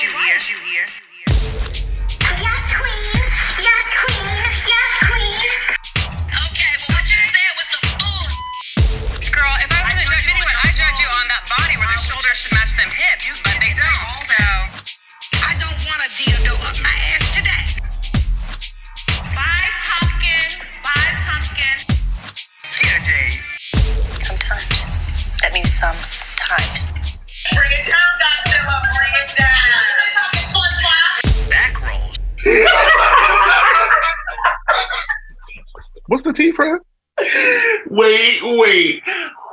you here? Yes, queen. Yes, queen. Yes, queen. Okay, well, what you there with the bull? Girl, if I was gonna judge anyone, I judge you on that body where the shoulders should match them Wait, wait,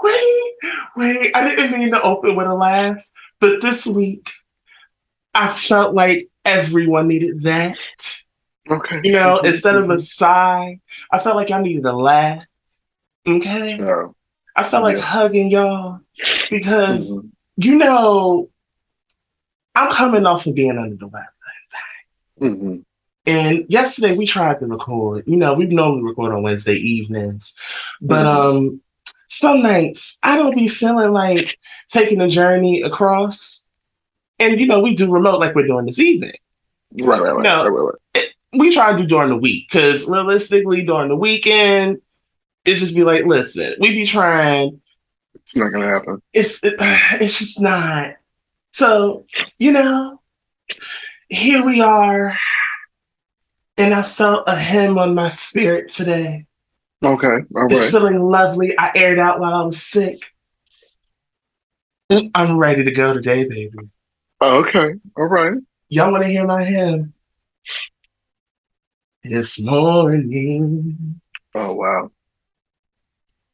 wait, wait. I didn't mean to open with a laugh, but this week I felt like everyone needed that. Okay. You know, instead of a sigh, I felt like I needed a laugh. Okay? Oh, I felt like Yeah. hugging y'all because, mhm. you know, I'm coming off of being under the weather. Mhm. And yesterday we tried to record. You know, we normally record on Wednesday evenings, but Mhm. um, some nights I don't be feeling like taking a journey across. And you know, we do remote like we're doing this evening. Right, right, right, No. right, right, right. We try to do during the week because realistically, during the weekend, it just be like, listen, we be trying. It's not gonna happen. It's it, it's just not. So you know, here we are, and I felt a hymn on my spirit today. Okay, all It's feeling lovely. I aired out while I was sick. I'm ready to go today, baby. Oh, okay, all right. Y'all want to hear my hymn? It's morning, Oh wow.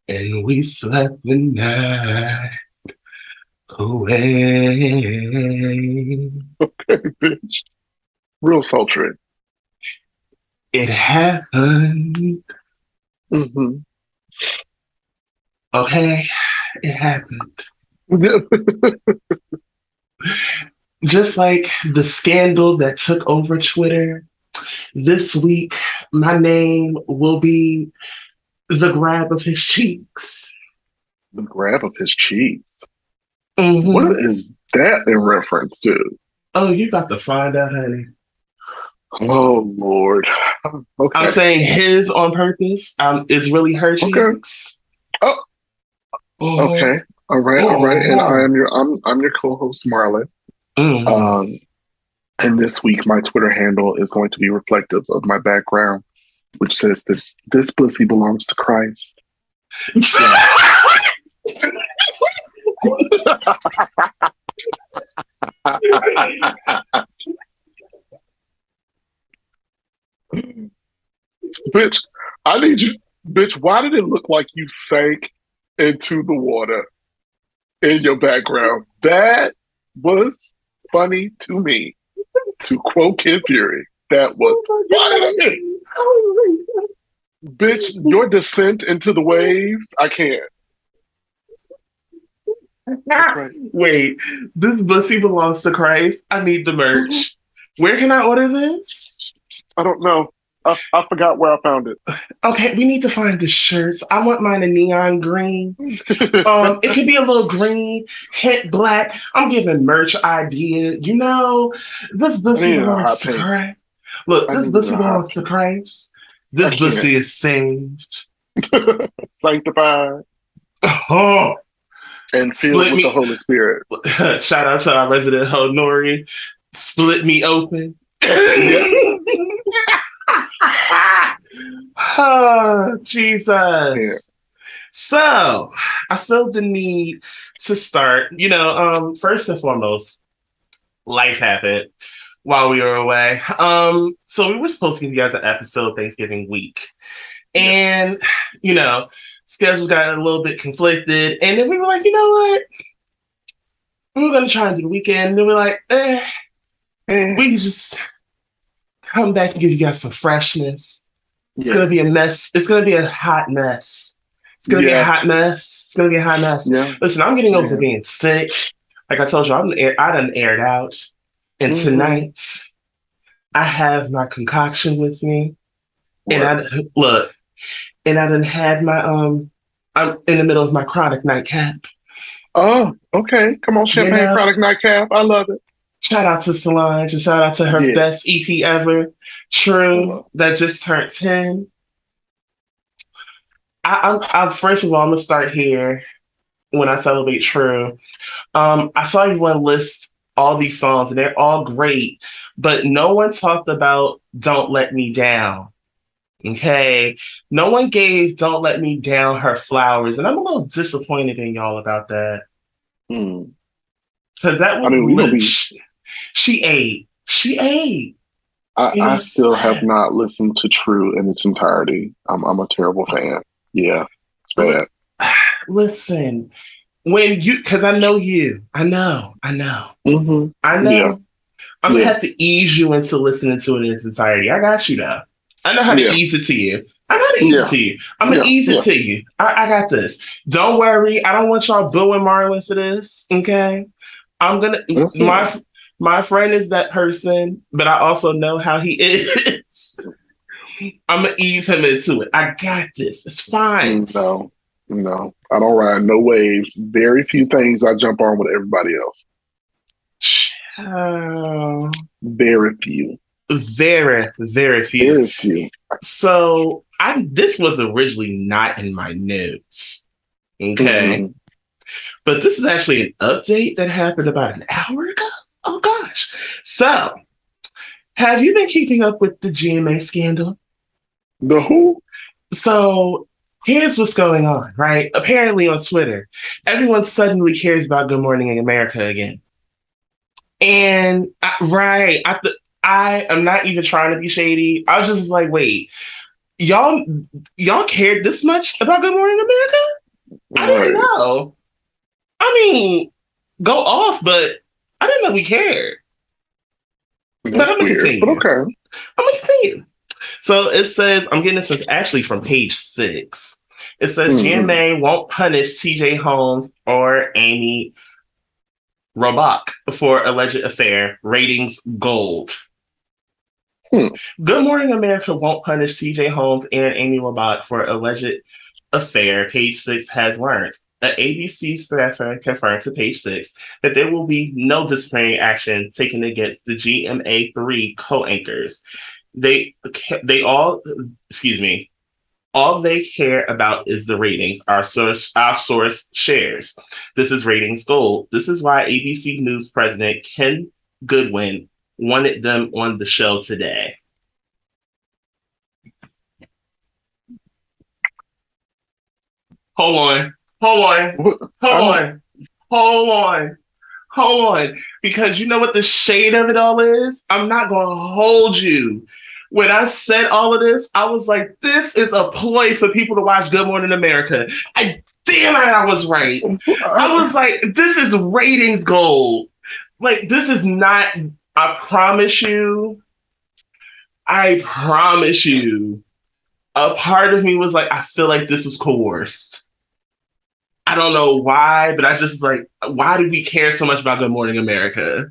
and we slept the night away. Okay, bitch. Real sultry. It happened, Mm-hmm. okay? It happened. Just like the scandal that took over Twitter, this week my name will be the grab of his cheeks. the grab of his cheeks. Mhm. What is that in reference to? Oh, you got to find out, honey. Oh Lord. Okay. I'm saying his on purpose. Um, is really her Okay. Oh. Mhm. Okay. All right. All right. And I am your I'm I'm your co-host Marlon. Mhm. Um, and this week my Twitter handle is going to be reflective of my background, which says this this pussy belongs to Christ. bitch, I need you bitch, why did it look like you sank into the water in your background? That was funny to me. To quote Kid Fury, that was oh funny. Bitch, your descent into the waves, I can't. Right. Wait, this bussy belongs to Christ. I need the merch. Where can I order this? I don't know. I, I forgot where I found it. Okay, we need to find the shirts. I want mine a neon green. Um, it could be a little green, hint black. I'm giving merch idea. You know, this bussy belongs to. Christ. Look, I this bussy belongs to Christ. This bussy is saved. Sanctified Oh, and filled Split with me. the Holy Spirit. shout out to our resident ho Nori. Split me open. oh, Jesus. Yeah. So I feel the need to start, you know, um, first and foremost, life happened while we were away. Um, so we were supposed to give you guys an episode Thanksgiving week. And, you know, schedules got a little bit conflicted. And then we were like, you know what? We were gonna try and do the weekend. And then we're like, eh, Eh, we just come back and give you guys some freshness. It's yeah. gonna be a mess. It's gonna be a hot mess. It's gonna be a hot mess. It's gonna be a hot mess. Yeah. Listen, I'm getting over Yeah. being sick. Like I told you, I'm air, I done aired out, and Mhm. tonight I have my concoction with me, and I look, and I done had my um. I'm in the middle of my chronic nightcap. Oh, okay. Come on, champagne Yeah. product nightcap. I love it. Shout out to Solange and shout out to her Yeah. best EP ever, True, that just turned 10. I, I'm, I'm first of all, I'm gonna start here when I celebrate True. Um, I saw everyone list all these songs and they're all great, but no one talked about Don't Let Me Down. Okay. No one gave Don't Let Me Down her flowers, and I'm a little disappointed in y'all about that. Hmm. Because that was I mean, we lit- be- she, ate. She ate. I, I still have not listened to True in its entirety. I'm I'm a terrible fan. Yeah, it's bad. Listen, when you because I know you. I know, I know, hmm I know. Yeah. I'm gonna Yeah. have to ease you into listening to it in its entirety. I got you though. I know how to Yeah. ease it to you. I know how to ease it to you. I'm gonna ease it to you. I, I got this. Don't worry. I don't want y'all booing Marlon for this. Okay. I'm gonna That's my. My friend is that person, but I also know how he is. I'm gonna ease him into it. I got this. It's fine. No, no, I don't ride no waves. Very few things I jump on with everybody else. Oh, Very few. very, very few. Very few. So I this was originally not in my notes. Okay. Mhm. But this is actually an update that happened about an hour ago. Oh gosh. So have you been keeping up with the GMA scandal? The who? So here's what's going on, right? Apparently on Twitter, everyone suddenly cares about Good Morning America again. And I, right, I th- I am not even trying to be shady. I was just like, wait, y'all y'all cared this much about Good Morning America? I didn't know. I mean, go off, but I didn't know we cared. That's But I'm gonna weird. continue. But okay. I'm gonna continue. So it says, I'm getting this was actually from page six. It says Mhm. GMA won't punish TJ Holmes or Amy Robach for alleged affair. Ratings gold. Hmm. Good Morning America won't punish TJ Holmes and Amy Robach for alleged affair. Page six has learned. The ABC staffer confirmed to page six that there will be no disciplinary action taken against the GMA3 co-anchors. They they all excuse me. All they care about is the ratings. Our source our source shares. This is ratings gold. This is why ABC News president Kim Godwin wanted them on the show today. Hold on. Hold on. Hold on. Hold on. Hold on. Because you know what the shade of it all is? I'm not going to hold you. When I said all of this, I was like, this is a ploy for people to watch Good Morning America. I damn it, I was right. I was like, this is ratings gold. Like, this is not, I promise you, I promise you, a part of me was like, I feel like this was coerced. I don't know why, but I just like, why do we care so much about Good Morning America?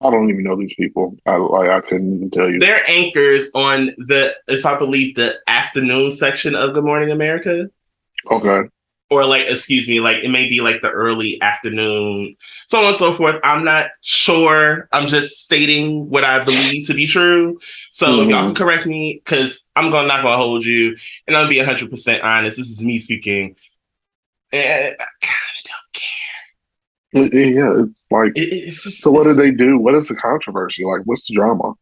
I don't even know these people. I like I couldn't even tell you. They're anchors on the, if I believe, the afternoon section of Good Morning America. Okay. Or like excuse me like it may be like the early afternoon so on and so forth i'm not sure i'm just stating what i believe to be true so Mhm. y'all can correct me because i'm gonna not gonna hold you and i'll be 100% honest this is me speaking and I kind of don't care Yeah, it's like. It- it's just So what do they do? What is the controversy? Like, what's the drama?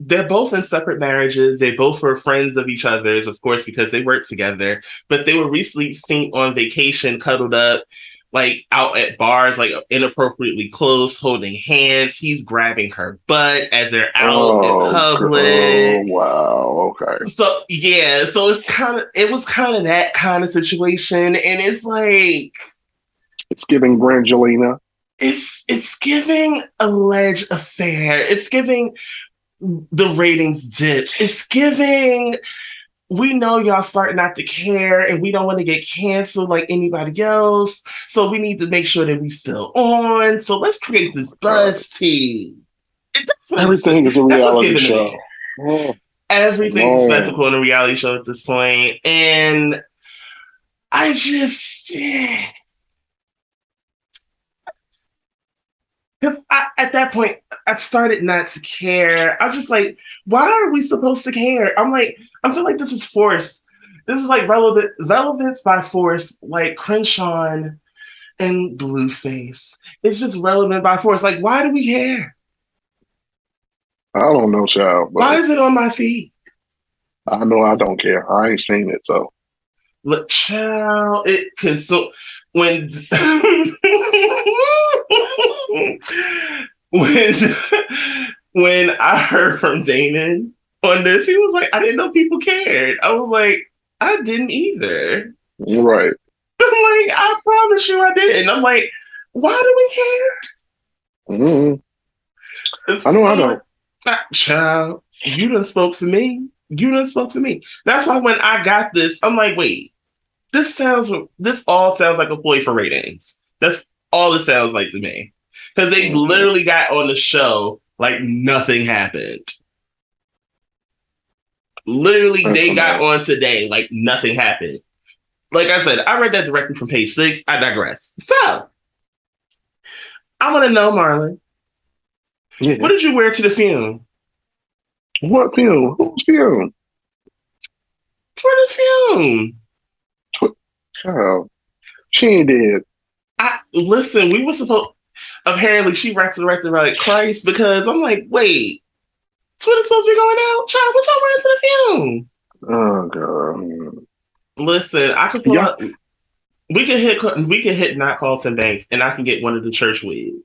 They're both in separate marriages. They both were friends of each other's, of course, because they work together. But they were recently seen on vacation, cuddled up, like out at bars, like inappropriately close, holding hands. He's grabbing her butt as they're out in oh, public. oh, wow. Okay. So yeah, so it's kind of it was kind of that kind of situation, and it's like It's giving Brangelina. it's it's giving alleged affair. It's giving the ratings dipped. It's giving we know y'all starting not to care and we don't want to get canceled like anybody else. So we need to make sure that we still on. So let's create this buzz team. And that's what it's- Everything is a reality show. me. Oh, Everything's a spectacle in a reality show at this point. And I just Because at that point, I started not to care. I was just like, why are we supposed to care? I'm like, I feel like this is forced. This is like relevant relevance by force, like Chrisean and Blueface. It's just relevant by force. Like, why do we care? I don't know, child. But Why is it on my feed? I know I don't care. I ain't seen it, so Look, child, it can so when when when I heard from Damon on this, he was like, I didn't know people cared. I was like, I didn't either. you're right. I'm like, I promise you I didn't. I'm like, why do we care? Mhm. It's- I know I don't. "Ah, Child, you done spoke for me. You done spoke for me. That's why when I got this, I'm like, wait, this sounds this all sounds like a ploy for ratings. That's all it sounds like to me. Because they Mhm. literally got on the show like nothing happened. Literally, they got on today like nothing happened. Like I said, I read that directly from page six. I digress. So, I want to know, Marlon, Yeah. what did you wear to the film? What film? Whose film? For the film. Child. She ain't dead. I listen, we were supposed apparently she resurrected like Christ because I'm like, wait, Twitter's supposed to be going out? Child, what y'all wearing to the film? Oh god. Listen, I could pull Yeah. up we can hit we can hit not Carlton Banks and I can get one of the church wigs.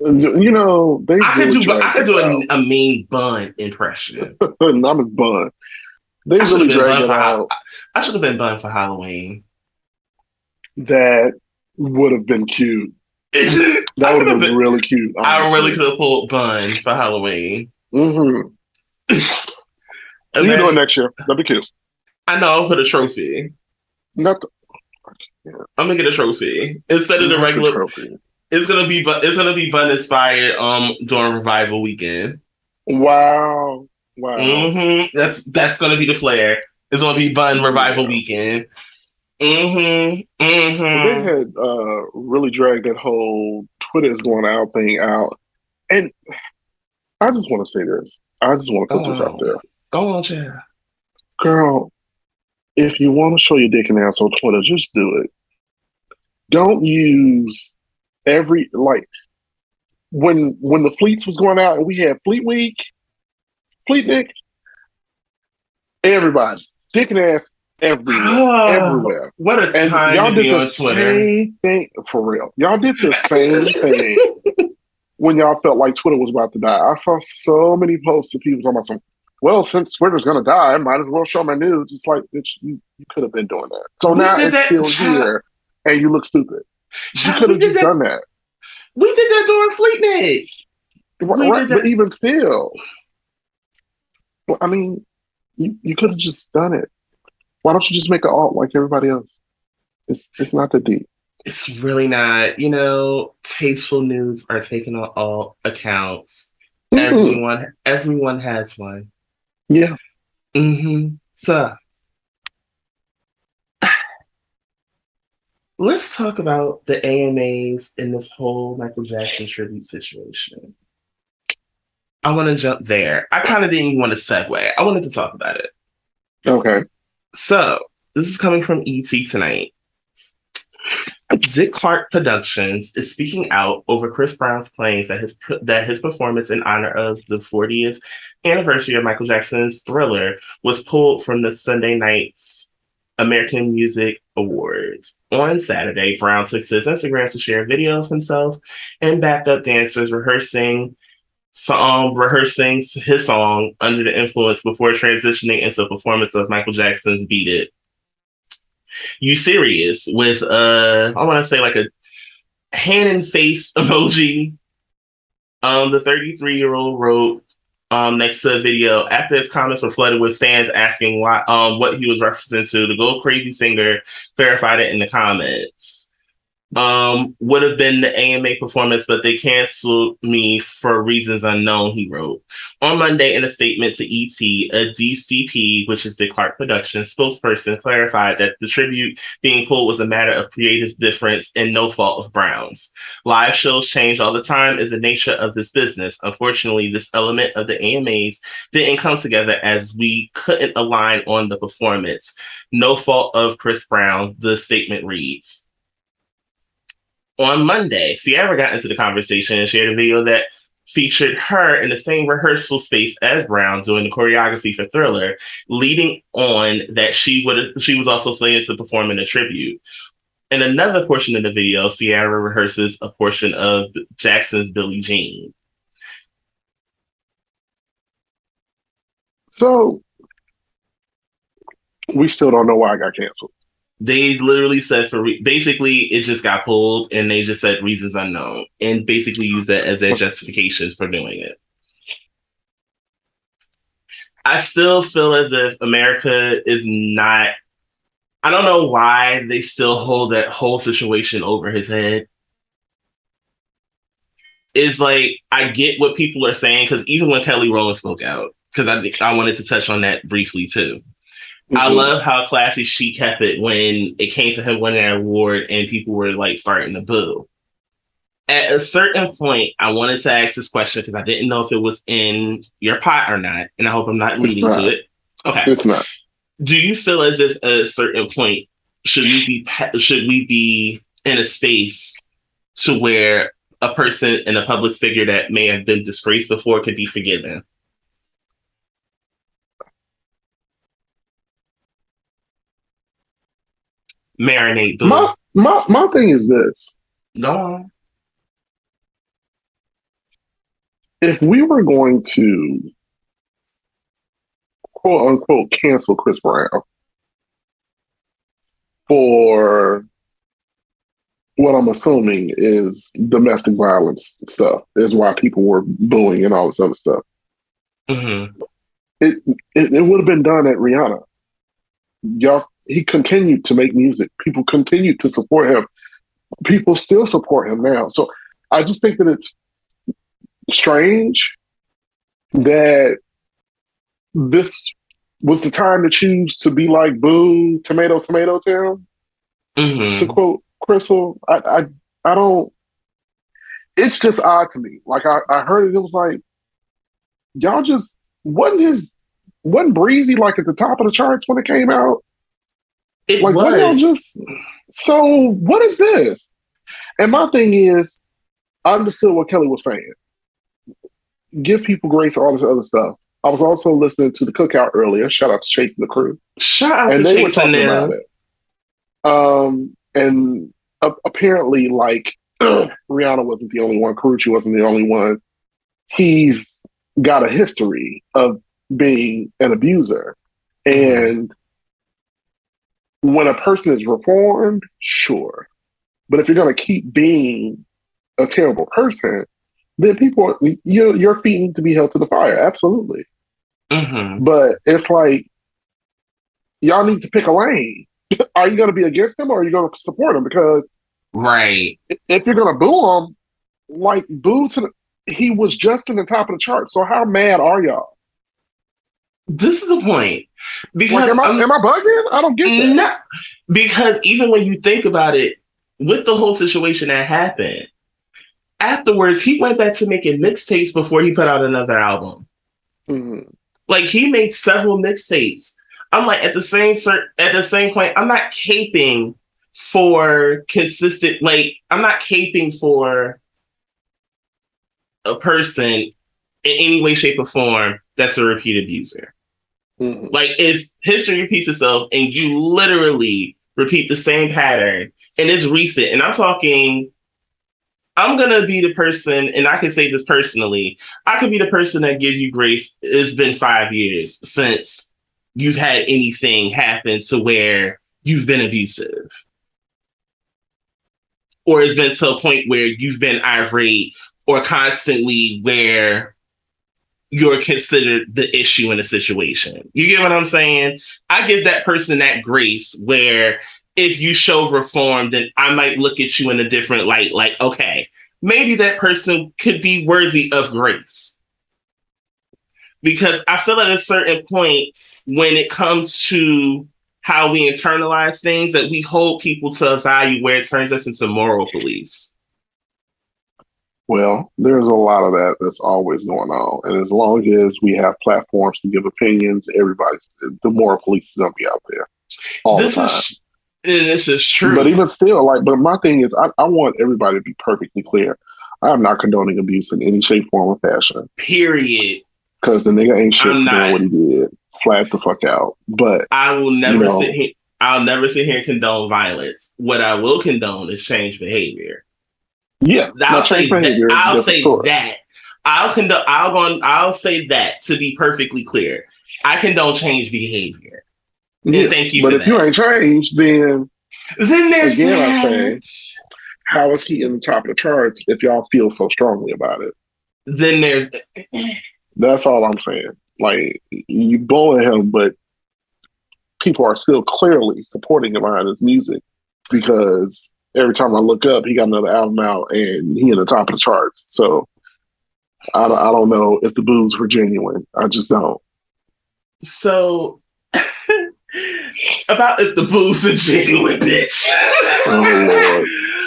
You know they. I could do I could do a, a mean bun impression. I'm his bun. They I really have been dragged bun it out. I should have been bun for Halloween. That would have been cute. That would could've been really cute. I really could have pulled bun for Halloween. Mm-hmm. You do it next year. That'd be cute. I know I'll put a trophy. Not the, I'm gonna get a trophy instead of the regular. trophy. It's gonna be it's gonna be bun inspired um during revival weekend. Wow. Wow. hmm That's that's gonna be the flair. It's gonna be bun revival weekend. Mm-hmm. They Mm-hmm. had uh, really dragged that whole Twitter is going out thing out. And I just want to say this. I just want to put this out there. Go on, Chad. Girl, if you want to show your dick and ass on Twitter, just do it. Don't use every like when when the fleets was going out and we had Fleet Week, Fleet Nick, everybody, dick and ass everywhere, Oh. everywhere. What a And time y'all to did the Twitter. same thing for real. Y'all did the same thing when y'all felt like Twitter was about to die. I saw so many posts of people talking about some. Well, since Twitter's gonna die, I might as well show my news. It's like bitch, you, you could have been doing that. So We now it's that, still child. here, and you look stupid. You could have just that- done that, We did that during Fleet Night. Right, right, but even still, I mean, you, you could have just done it. Why don't you just make it alt like everybody else? It's it's not that deep. It's really not. You know, tasteful news are taken on all accounts. Mhm. Everyone, everyone has one. Yeah. Mm-hmm. So let's talk about the AMAs in this whole Michael Jackson tribute situation. I want to jump there. I kind of didn't even want to segue. I wanted to talk about it. Okay. So this is coming from ET tonight. Dick Clark Productions is speaking out over Chris Brown's claims that his that his performance in honor of the 40th anniversary of Michael Jackson's Thriller was pulled from the Sunday night's American Music Awards. On Saturday, Brown took to his Instagram to share a video of himself and backup dancers rehearsing song rehearsing his song under the influence before transitioning into a performance of Michael Jackson's Beat It. You serious with uh I want to say like a hand and face emoji. Um the 33 year old wrote um next to the video after his comments were flooded with fans asking why um what he was referencing to the Go Crazy singer clarified it in the comments. Um, would have been the AMA performance, but they canceled me for reasons unknown, he wrote. On Monday, in a statement to ET, a DCP, which is the Clark Production spokesperson, clarified that the tribute being pulled was a matter of creative difference and no fault of Brown's. Live shows change all the time is the nature of this business. Unfortunately, this element of the AMAs didn't come together as we couldn't align on the performance. No fault of Chris Brown, the statement reads on Monday, Ciara got into the conversation and shared a video that featured her in the same rehearsal space as Brown doing the choreography for Thriller, leading on that she would she was also slated to perform in a tribute. In another portion of the video, Ciara rehearses a portion of Jackson's Billie Jean. So we still don't know why I got canceled. They literally said for re- basically it just got pulled and they just said reasons unknown and basically use that as their justification for doing it. I still feel as if America is not. I don't know why they still hold that whole situation over his head. Is like I get what people are saying because even when Kelly Rowland spoke out, because I I wanted to touch on that briefly too. I Mhm. love how classy she kept it when it came to him winning that award and people were like starting to boo. At a certain point, I wanted to ask this question because I didn't know if it was in your pot or not, and I hope I'm not leading not. to it. Okay. It's not. Do you feel as if at a certain point should we be should we be in a space to where a person and a public figure that may have been disgraced before could be forgiven? Marinate the My my my thing is this: on. if we were going to quote unquote cancel Chris Brown for what I'm assuming is domestic violence stuff, is why people were booing and all this other stuff. Mm-hmm. It it, it would have been done at Rihanna. Y'all, he continued to make music. People continued to support him. People still support him now. So I just think that it's strange that this was the time to choose to be like boo tomato tomato town Mm-hmm. to quote crystal I, I i don't it's just odd to me like i, I heard it it was like y'all just wasn't his wasn't breezy like at the top of the charts when it came out It like was. just so what is this? And my thing is i understood what kelly was saying. Give people grace all this other stuff. I was also listening to the cookout earlier. Shout out to chase and the crew. Shout out and to they were Chase talking and about it. Um, and a- apparently, like Rihanna wasn't the only one, Karrueche wasn't the only one. He's got a history of being an abuser, and when a person is reformed, sure, but if you're going to keep being a terrible person, then people your your feet need to be held to the fire. Absolutely. Mm-hmm. But it's like y'all need to pick a lane. are you going to be against him or are you going to support him? Because Right. if you're going to boo him, like boo to the, he was just in the top of the chart. So how mad are y'all? This is a point. Because Like, am I I'm- am I bugging? I don't get that. No, because even when you think about it, with the whole situation that happened, afterwards he went back to making mixtapes before he put out another album. Mhm. Like he made several mixtapes. I'm like at the same at the same point, I'm not caping for consistent. Like I'm not caping for a person in any way, shape, or form that's a repeat abuser. Mhm. Like if history repeats itself and you literally repeat the same pattern and it's recent, and I'm talking, I'm gonna be the person, and I can say this personally, I could be the person that gives you grace. It's been five years since you've had anything happen to where you've been abusive. Or it's been to a point where you've been irate or constantly where you're considered the issue in a situation. You get what I'm saying? I give that person that grace where if you show reform, then I might look at you in a different light. Like, okay, maybe that person could be worthy of grace. Because I feel at a certain point when it comes to how we internalize things that we hold people to a value where it turns us into moral police. Well, there's a lot of that that's always going on. And as long as we have platforms to give opinions, everybody's the more police is gonna be out there. All this the time. is this is true. But even still, like, but my thing is, I, I want everybody to be perfectly clear. I am not condoning abuse in any shape, form, or fashion period. because the nigga ain't shit I'm for not. what he did. Flat the fuck out. But I will never know. sit here. I'll never sit here and condone violence. What I will condone is change behavior. Yeah, I'll say that. I'll say story. that. I'll condone. I'll go. on- I'll say that to be perfectly clear. I condone change behavior. Yeah, thank you But if you ain't changed, then Then there's Again, I'm that. how is he in the top of the charts if y'all feel so strongly about it? Then there's That's all I'm saying. Like you bullying him, but people are still clearly supporting him behind his music because every time I look up, he got another album out and he in the top of the charts. So I don't, I don't know if the boos were genuine. I just don't. so about if the booze are genuine, bitch. Oh,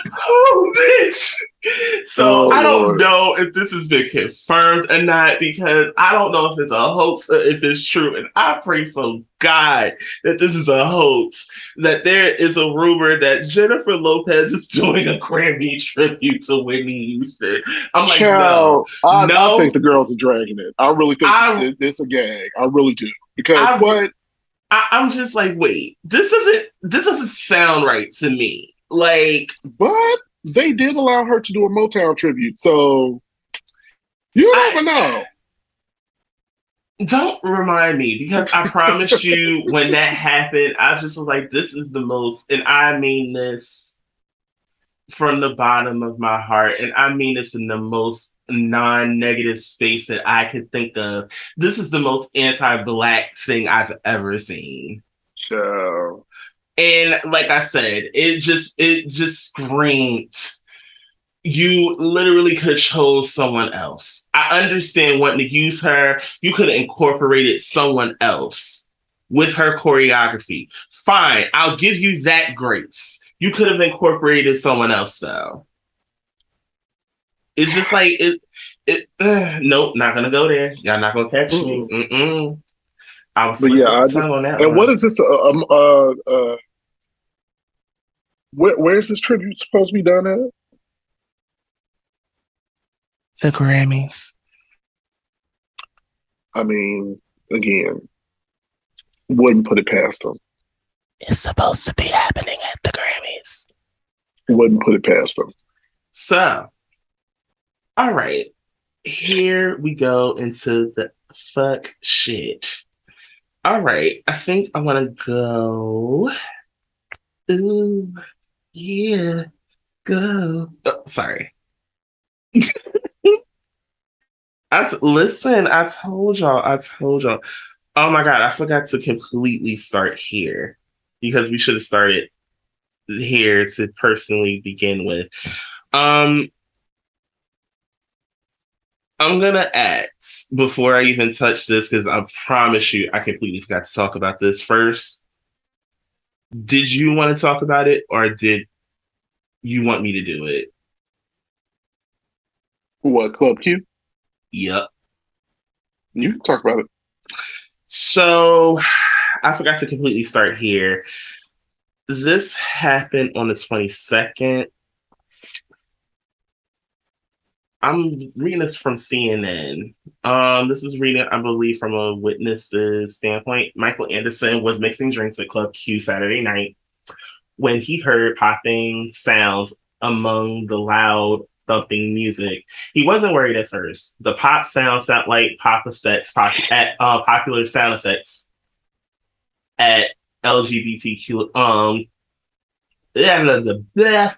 oh, bitch. So Oh, I don't Lord. know if this has been confirmed or not because I don't know if it's a hoax or if it's true. And I pray for God that this is a hoax. That there is a rumor that Jennifer Lopez is doing a Grammy tribute to Whitney Houston. I'm like, no. I, No. I think the girls are dragging it. I really think I- it's a gag. I really do. Because I- what? I, I'm just like, wait, this doesn't this doesn't sound right to me. Like, But they did allow her to do a Motown tribute. So you I- never know. don't remind me because I promised you when that happened, I just was like, this is the most, and I mean this from the bottom of my heart, and I mean this in the most non-negative space that I could think of. This is the most anti-black thing I've ever seen. Child. And like I said, it just it just screamed. You literally could have chose someone else. I understand wanting to use her. You could have incorporated someone else with her choreography. Fine, I'll give you that grace. You could have incorporated someone else though. It's just like it. It uh, nope, not gonna go there. Y'all not gonna catch me. Mm-mm. I was But yeah, I just- tongue on that And one. what is this? Uh, um, uh, uh, where, where's this tribute supposed to be done at? the Grammys? I mean, again, wouldn't put it past them. It's supposed to be happening at the Grammys. Wouldn't put it past them. So, all right, here we go into the fuck shit. All right, I think I want to go. Ooh, yeah, go. Oh, sorry. I t- listen. I told y'all. I told y'all. Oh my god, I forgot to completely start here because we should have started here to personally begin with. Um, I'm gonna ask before I even touch this because I promise you I completely forgot to talk about this first. Did you want to talk about it or did you want me to do it? What Club Q? Yep. You can talk about it. So I forgot to completely start here. This happened on the 22nd. I'm reading this from CNN. Um, this is reading, I believe, from a witness's standpoint. Michael Anderson was mixing drinks at Club Q Saturday night when he heard popping sounds among the loud thumping music. He wasn't worried at first. The pop sounds sound like pop effects, pop, at uh, popular sound effects at LGBTQ um blah, blah, blah,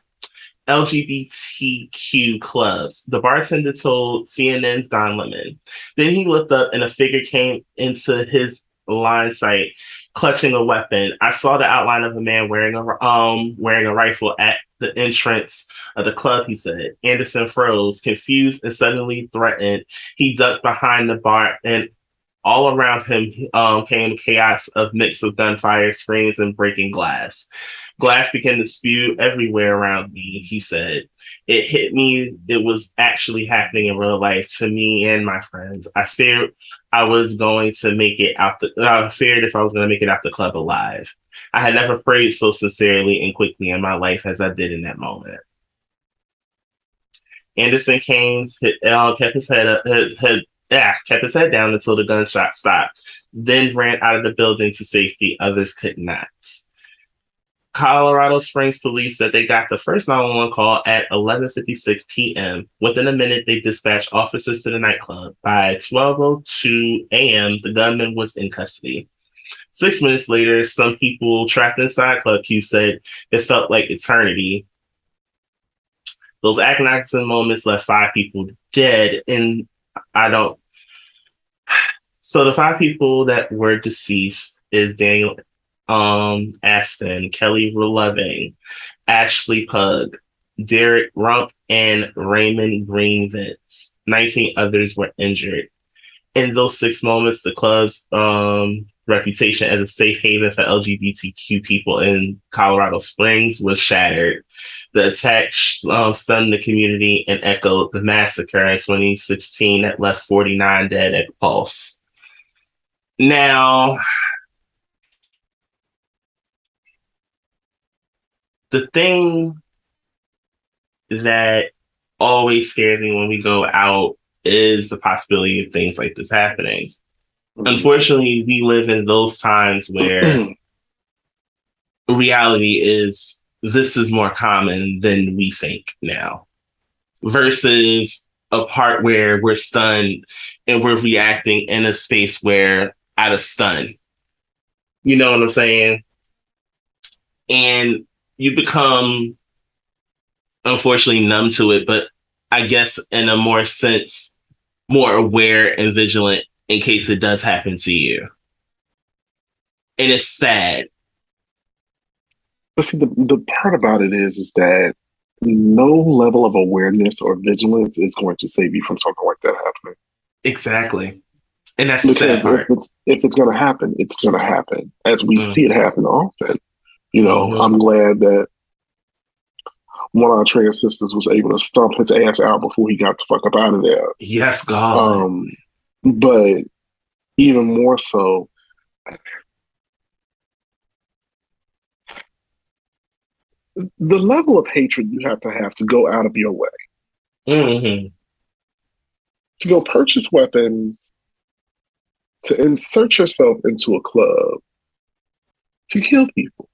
LGBTQ clubs. The bartender told CNN's Don Lemon. Then he looked up and a figure came into his line sight. clutching a weapon. I saw the outline of a man wearing a um wearing a rifle at the entrance of the club. He said Anderson froze, confused and suddenly threatened. He ducked behind the bar, and all around him um, came chaos of mix of gunfire, screams, and breaking glass. Glass began to spew everywhere around me. He said, "It hit me. It was actually happening in real life to me and my friends. I feared I was going to make it out the. I feared if I was going to make it out the club alive. I had never prayed so sincerely and quickly in my life as I did in that moment. Anderson came, uh, kept his head up, his, head, yeah, kept his head down until the gunshot stopped, then ran out of the building to safety. Others could not. Colorado Springs police said they got the first 911 call at 11:56 p.m. Within a minute, they dispatched officers to the nightclub. By 12:02 a.m., the gunman was in custody. Six minutes later, some people trapped inside Club Q said it felt like eternity. Those agonizing moments left five people dead, and I don't. So the five people that were deceased is Daniel um, Aston, Kelly Loving, Ashley Paugh, Derrick Rump, and Raymond Green Vance. 19 others were injured. In those six moments, the club's um, reputation as a safe haven for LGBTQ people in Colorado Springs was shattered. The attack um, stunned the community and echoed the massacre in 2016 that left 49 dead at Pulse. Now, the thing that always scares me when we go out is the possibility of things like this happening. Mm-hmm. Unfortunately, we live in those times where reality is this is more common than we think now, versus a part where we're stunned and we're reacting in a space where out of stun. You know what I'm saying? And you become unfortunately numb to it, but I guess in a more sense, more aware and vigilant in case it does happen to you. And it's sad. But see, the, the part about it is, is that no level of awareness or vigilance is going to save you from something like that happening. Exactly. And that's because if it's, if it's going to happen, it's going to happen as we mm. see it happen often. You know, mm-hmm. I'm glad that one of our trans sisters was able to stomp his ass out before he got the fuck up out of there. Yes, God. Um, but even more so, the level of hatred you have to have to go out of your way mm-hmm. to go purchase weapons to insert yourself into a club to kill people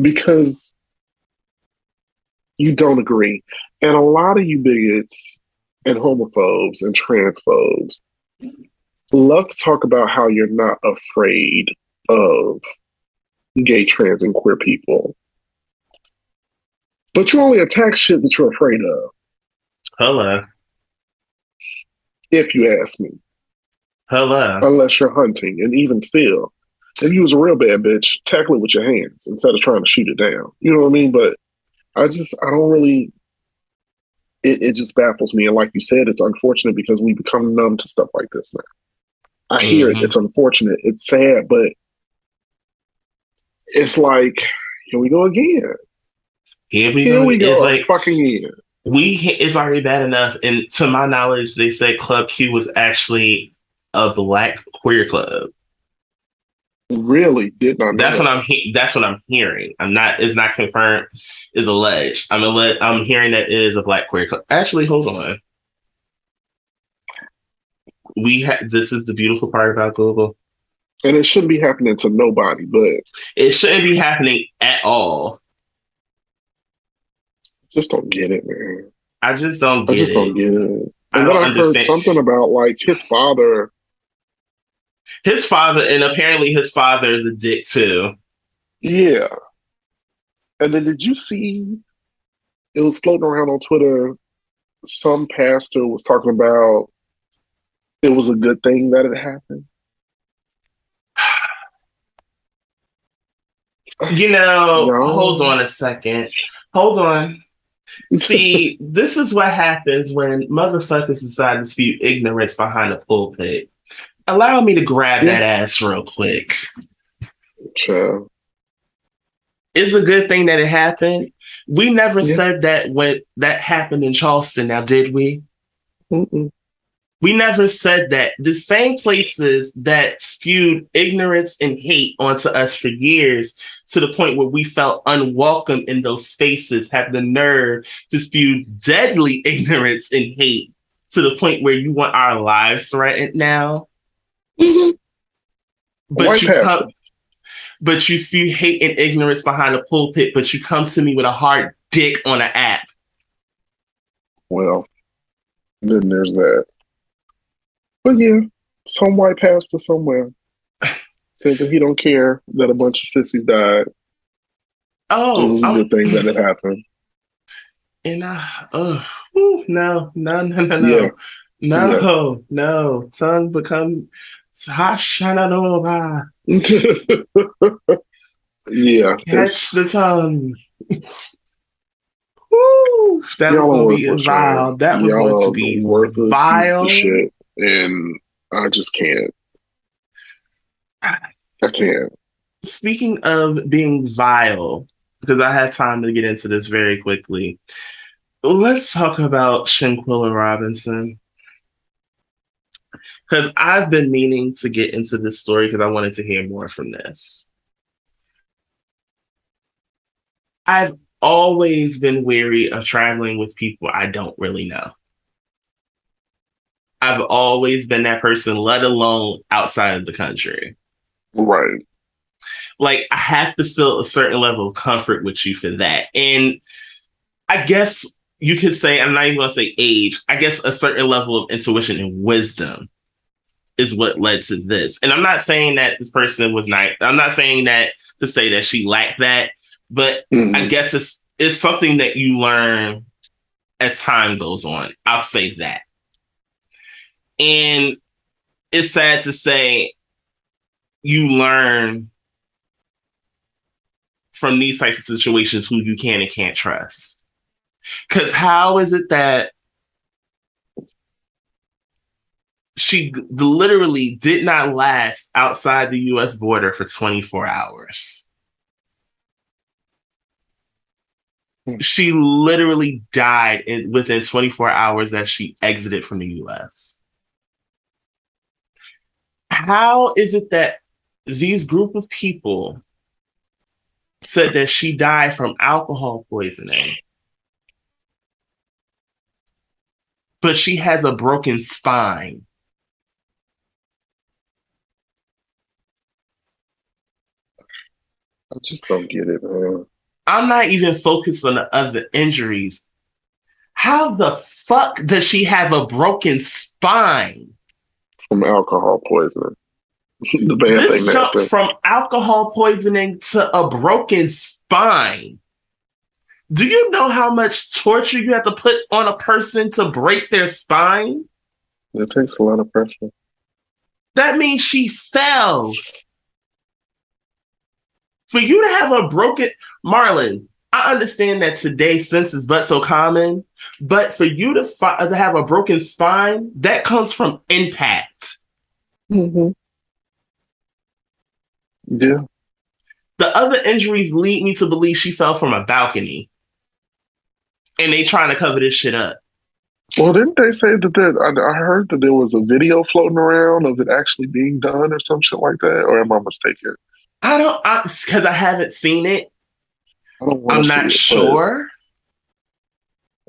because you don't agree. And a lot of you bigots and homophobes and transphobes love to talk about how you're not afraid of gay, trans, and queer people. But you only attack shit that you're afraid of. Hello. If you ask me. Hello. Unless you're hunting. And even still, if you was a real bad bitch, tackle it with your hands instead of trying to shoot it down. You know what I mean? But I just I don't really it, it just baffles me. And like you said, it's unfortunate because we become numb to stuff like this now. I hear mm-hmm. it. It's unfortunate. It's sad, but it's like, here we go again. Here we here go. we go. It's like fucking year. We it's already bad enough. And to my knowledge, they said Club Q was actually a black queer club. Really did not. That's that. what I'm. He- that's what I'm hearing. I'm not. It's not confirmed. Is alleged. I'm alleged. I'm hearing that it is a black queer club. Actually, hold on. We have. This is the beautiful part about Google. And it shouldn't be happening to nobody, but it shouldn't be happening at all. Just don't get it, man. I just don't. I just it. don't get it. And I then I understand. heard something about like his father his father, and apparently his father is a dick too. Yeah. And then did you see it was floating around on Twitter? Some pastor was talking about it was a good thing that it happened. You know, No. hold on a second. Hold on. See, this is what happens when motherfuckers decide to spew ignorance behind a pulpit. Allow me to grab that ass real quick. Child. It's a good thing that it happened. We never Yeah. said that when that happened in Charleston, now did we? Mm-mm. We never said that. The same places that spewed ignorance and hate onto us for years to the point where we felt unwelcome in those spaces have the nerve to spew deadly ignorance and hate to the point where you want our lives threatened now. Mm-hmm. But White you pastor. come, but you spew hate and ignorance behind a pulpit, but you come to me with a hard dick on an app. Well, then there's that. But yeah, some white pastor somewhere said that he don't care that a bunch of sissies died. Oh, it Oh, was a oh. good thing that it happened. And I, oh, whew, no, no, no, no, no, Yeah. no, no. Tongue become Hashanah yeah, Catch the tongue. Woo, that was gonna be vile. That was going to be worthless vile. shit, and I just can't. I can't. Speaking of being vile, because I have time to get into this very quickly, let's talk about Shanquella Robinson. Because I've been meaning to get into this story because I wanted to hear more from this. I've always been weary of traveling with people I don't really know. I've always been that person, let alone outside of the country Right. like I have to feel a certain level of comfort with you for that. And I guess you could say, I'm not even gonna say age, I guess a certain level of intuition and wisdom is what led to this. And I'm not saying that this person was not, I'm not saying that to say that she lacked that, but Mhm. I guess it's it's something that you learn as time goes on. I'll say that. And it's sad to say you learn from these types of situations who you can and can't trust. Cause how is it that she literally did not last outside the US border for 24 hours? Hmm. She literally died in, within 24 hours that she exited from the US. How is it that these group of people said that she died from alcohol poisoning. But she has a broken spine. I just don't get it, man. I'm not even focused on the other injuries. How the fuck does she have a broken spine? From alcohol poisoning. the bad This thing jumped happened. from alcohol poisoning to a broken spine. Do you know how much torture you have to put on a person to break their spine? It takes a lot of pressure. That means she fell. For you to have a broken Marlon, I understand that today sense is but so common, but for you to, fi- to have a broken spine, that comes from impact. Mm-hmm. Yeah. The other injuries lead me to believe she fell from a balcony. And they trying to cover this shit up. Well, didn't they say that? There, I, I heard that there was a video floating around of it actually being done or some shit like that. Or am I mistaken? I don't, because I, haven't seen it. I I'm not it, sure.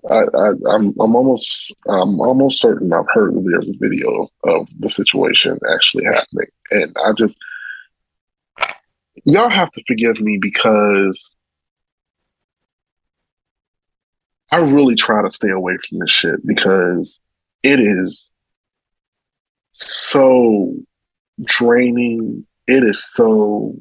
I, I, I'm, I'm almost, I'm almost certain I've heard that there's a video of the situation actually happening, and I just, y'all have to forgive me because I really try to stay away from this shit because it is so draining. It is so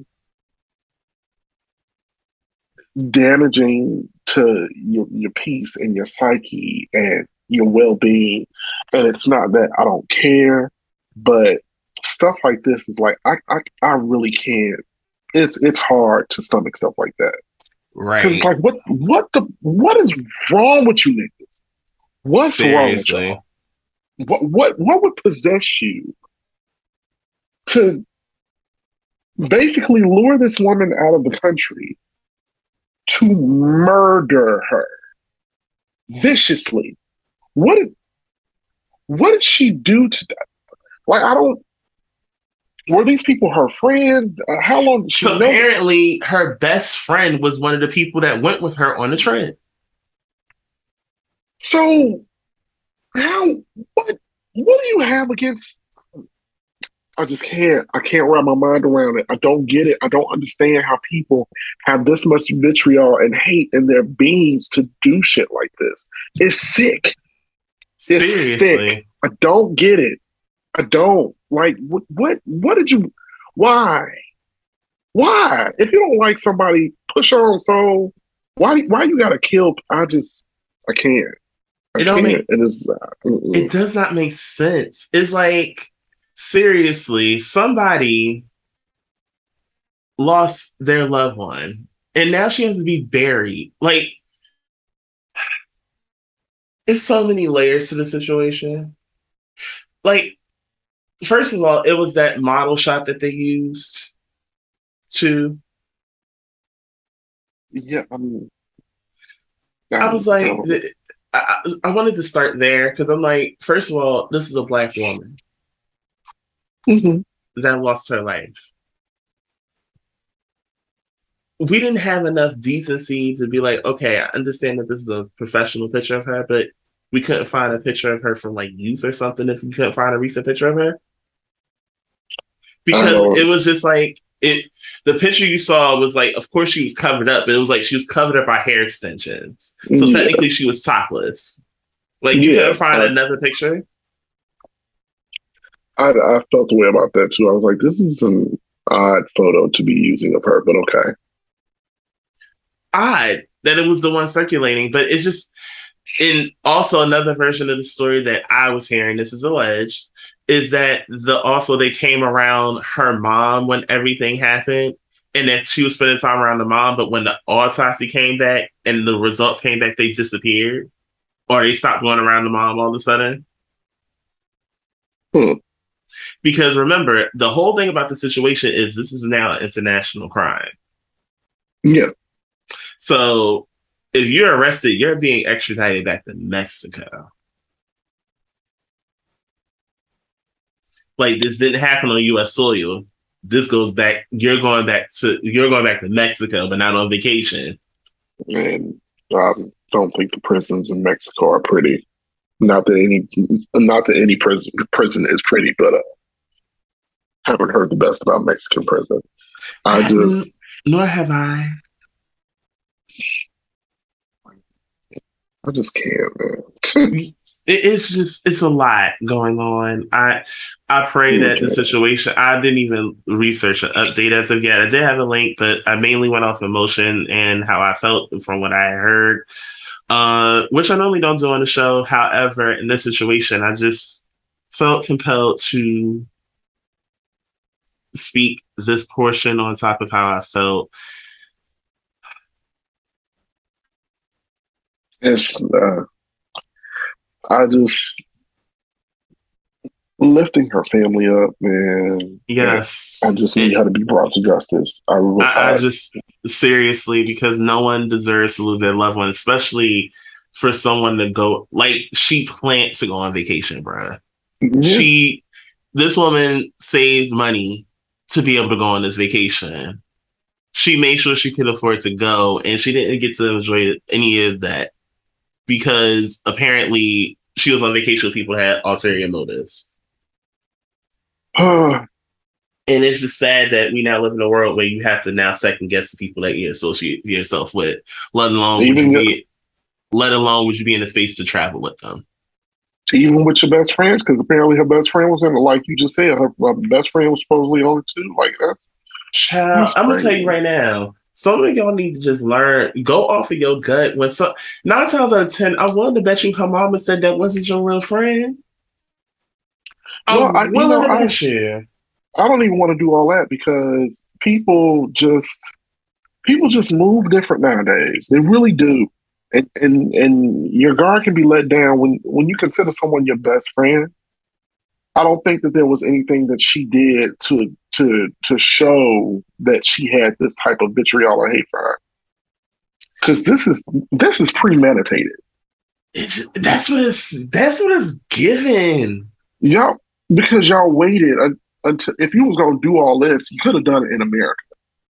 damaging to your, your peace and your psyche and your well-being and it's not that i don't care but stuff like this is like i i, I really can't it's it's hard to stomach stuff like that. Right. Because it's like, what what the what is wrong with you niggas? What's wrong with y'all? What what what would possess you to basically lure this woman out of the country to murder her viciously? What did what did she do to that? Like I don't. Were these people her friends? Uh, how long So know? apparently, her best friend was one of the people that went with her on the trip. So, how what what do you have against? I just can't. I can't wrap my mind around it. I don't get it. I don't understand how people have this much vitriol and hate in their beings to do shit like this. It's sick. It's Seriously. sick. I don't get it. I don't like what. What? What did you? Why? Why? If you don't like somebody, push on soul. Why? Why you gotta kill? I just. I can't. I It don't can't. make- it is. Uh. It does not make sense. It's like, seriously, somebody lost their loved one and now she has to be buried. Like, it's so many layers to the situation. Like, first of all, it was that model shot that they used to. yeah. I mean. I was like, don't- I, I I wanted to start there because I'm like, first of all, this is a black woman Mhm. that lost her life. We didn't have enough decency to be like, okay, I understand that this is a professional picture of her, but we couldn't find a picture of her from like youth or something if we couldn't find a recent picture of her. Because it was just like it the picture you saw was like, of course she was covered up, but it was like she was covered up by hair extensions. So Yeah. technically she was topless. Like you Yeah, couldn't find uh, another picture. I, I felt the way about that too. I was like, this is an odd photo to be using of her, but okay. odd that it was the one circulating, but it's just in also another version of the story that I was hearing, this is alleged, is that the also they came around her mom when everything happened and that she was spending time around the mom, but when the autopsy came back and the results came back, they disappeared. Or they stopped going around the mom all of a sudden. Hmm. Because remember, the whole thing about the situation is this is now an international crime. Yeah. So if you're arrested, you're being extradited back to Mexico. Like this didn't happen on U.S. soil. This goes back. You're going back to you're going back to Mexico, but not on vacation. And I don't think the prisons in Mexico are pretty. Not that any, not that any prison prison is pretty, but uh, haven't heard the best about Mexican prison. I just, Nor have I. I just can't, man. It, it's just it's a lot going on. I I pray that the situation. I didn't even research an update as of yet. I did have a link, but I mainly went off emotion and how I felt from what I heard, uh, which I normally don't do on the show. However, in this situation, I just felt compelled to speak this portion on top of how I felt. It's, uh, I just lifting her family up, man. Yes, I just need her to be brought to justice. I, I, I just seriously because no one deserves to lose their loved one, especially for someone to go like she planned to go on vacation, bruh. yeah, She, this woman saved money to be able to go on this vacation. She made sure she could afford to go, and she didn't get to enjoy any of that because apparently she was on vacation with people who had ulterior motives. And it's just sad that we now live in a world where you have to now second guess the people that you associate yourself with, let alone would you be, let alone would you be in a space to travel with them. even with your best friends, because apparently her best friend was in it. Like you just said, her, her best friend was supposedly on it too. Like that's Child, That's I'm gonna tell you right now. Some of y'all need to just learn, go off of your gut. When some nine times out of ten, I'm willing to bet you her mama said that wasn't your real friend. I'm Well, I- you know, to I- you. I don't even want to do all that because people just people just move different nowadays. They really do. And and and your guard can be let down when when you consider someone your best friend. I don't think that there was anything that she did to to to show that she had this type of vitriol or hate for her. Because this is this is premeditated. It's, that's what it's that's what it's given. Y'all because y'all waited un- until if you was gonna do all this, you could have done it in America.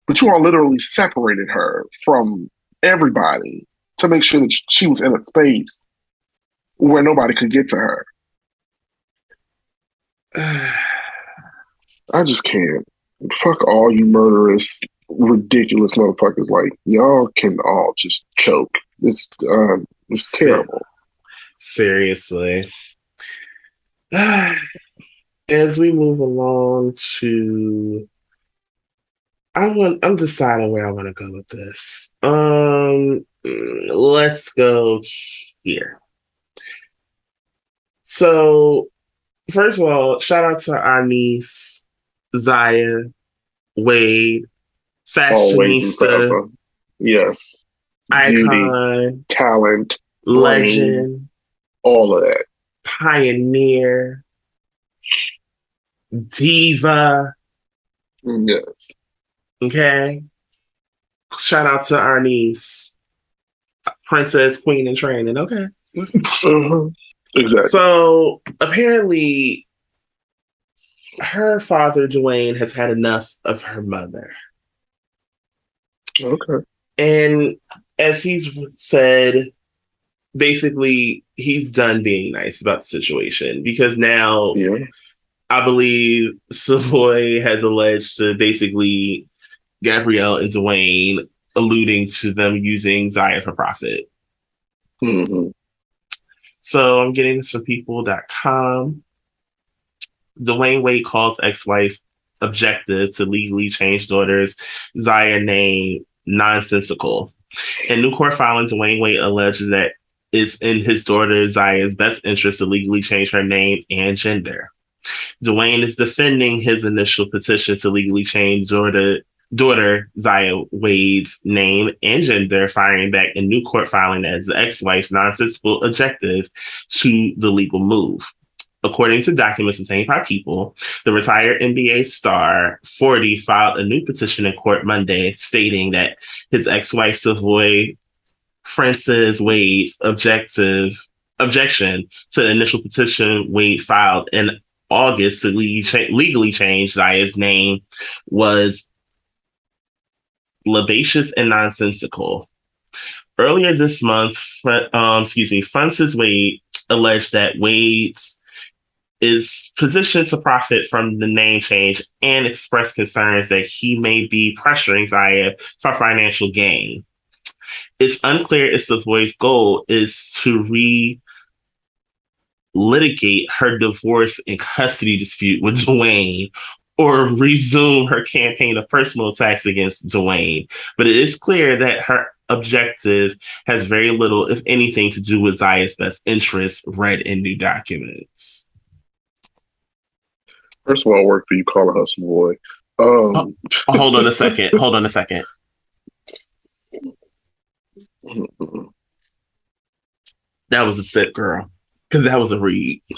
But you all literally separated her from everybody to make sure that she was in a space where nobody could get to her. I just can't. Fuck all you murderous, ridiculous motherfuckers. Like y'all can all just choke. It's um, it's terrible. Seriously. As we move along to I want I'm deciding where I want to go with this. Um let's go here. So first of all, shout out to our niece, Zaya, Wade, fashionista, forever. Yes. Beauty, icon, talent, legend, all of that. pioneer, diva. Yes. Okay. Shout out to our niece, Princess Queen in Training. Okay. Uh-huh. Exactly. So apparently, her father, Dwyane, has had enough of her mother. okay. And as he's said, basically, he's done being nice about the situation because now Yeah. I believe Savoy has alleged to basically Gabrielle and Dwyane alluding to them using Zaya for profit. hmm So I'm getting this from people.com. Dwyane Wade calls ex-wife's objective to legally change daughter's Zaya name nonsensical. In new court filing, Dwyane Wade alleges that it's in his daughter Zaya's best interest to legally change her name and gender. Dwyane is defending his initial petition to legally change daughter, daughter Zaya Wade's name and gender, firing back a new court filing as the ex-wife's nonsensical objective to the legal move. According to documents obtained by People, the retired NBA star 40 filed a new petition in court Monday stating that his ex-wife Savoy Frances Wade's objective objection to the initial petition Wade filed in August to legally, cha- legally change Zaya's name was labacious and nonsensical. Earlier this month, um, excuse me, Francis Wade alleged that Wade's is positioned to profit from the name change and expressed concerns that he may be pressuring Zaya for financial gain. It's unclear if Savoy's goal is to re litigate her divorce and custody dispute with Dwyane or resume her campaign of personal attacks against Dwyane. But it is clear that her objective has very little, if anything, to do with Zaya's best interests read in new documents. First of all, I work for you calling her some boy. Um, Hold on a second. Hold on a second. That was a sip, girl. Because that was a read.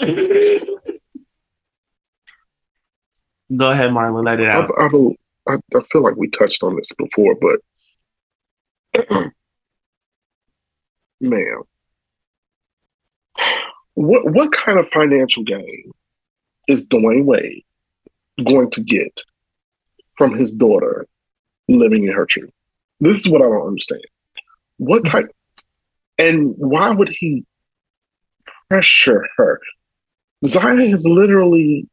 Go ahead, Marlon. Let it out. I don't. I, I feel like we touched on this before, but man, what what kind of financial gain is Dwyane Wade going to get from his daughter living in her truth? This is what I don't understand. What hmm. type, and why would he pressure her? Zaya has literally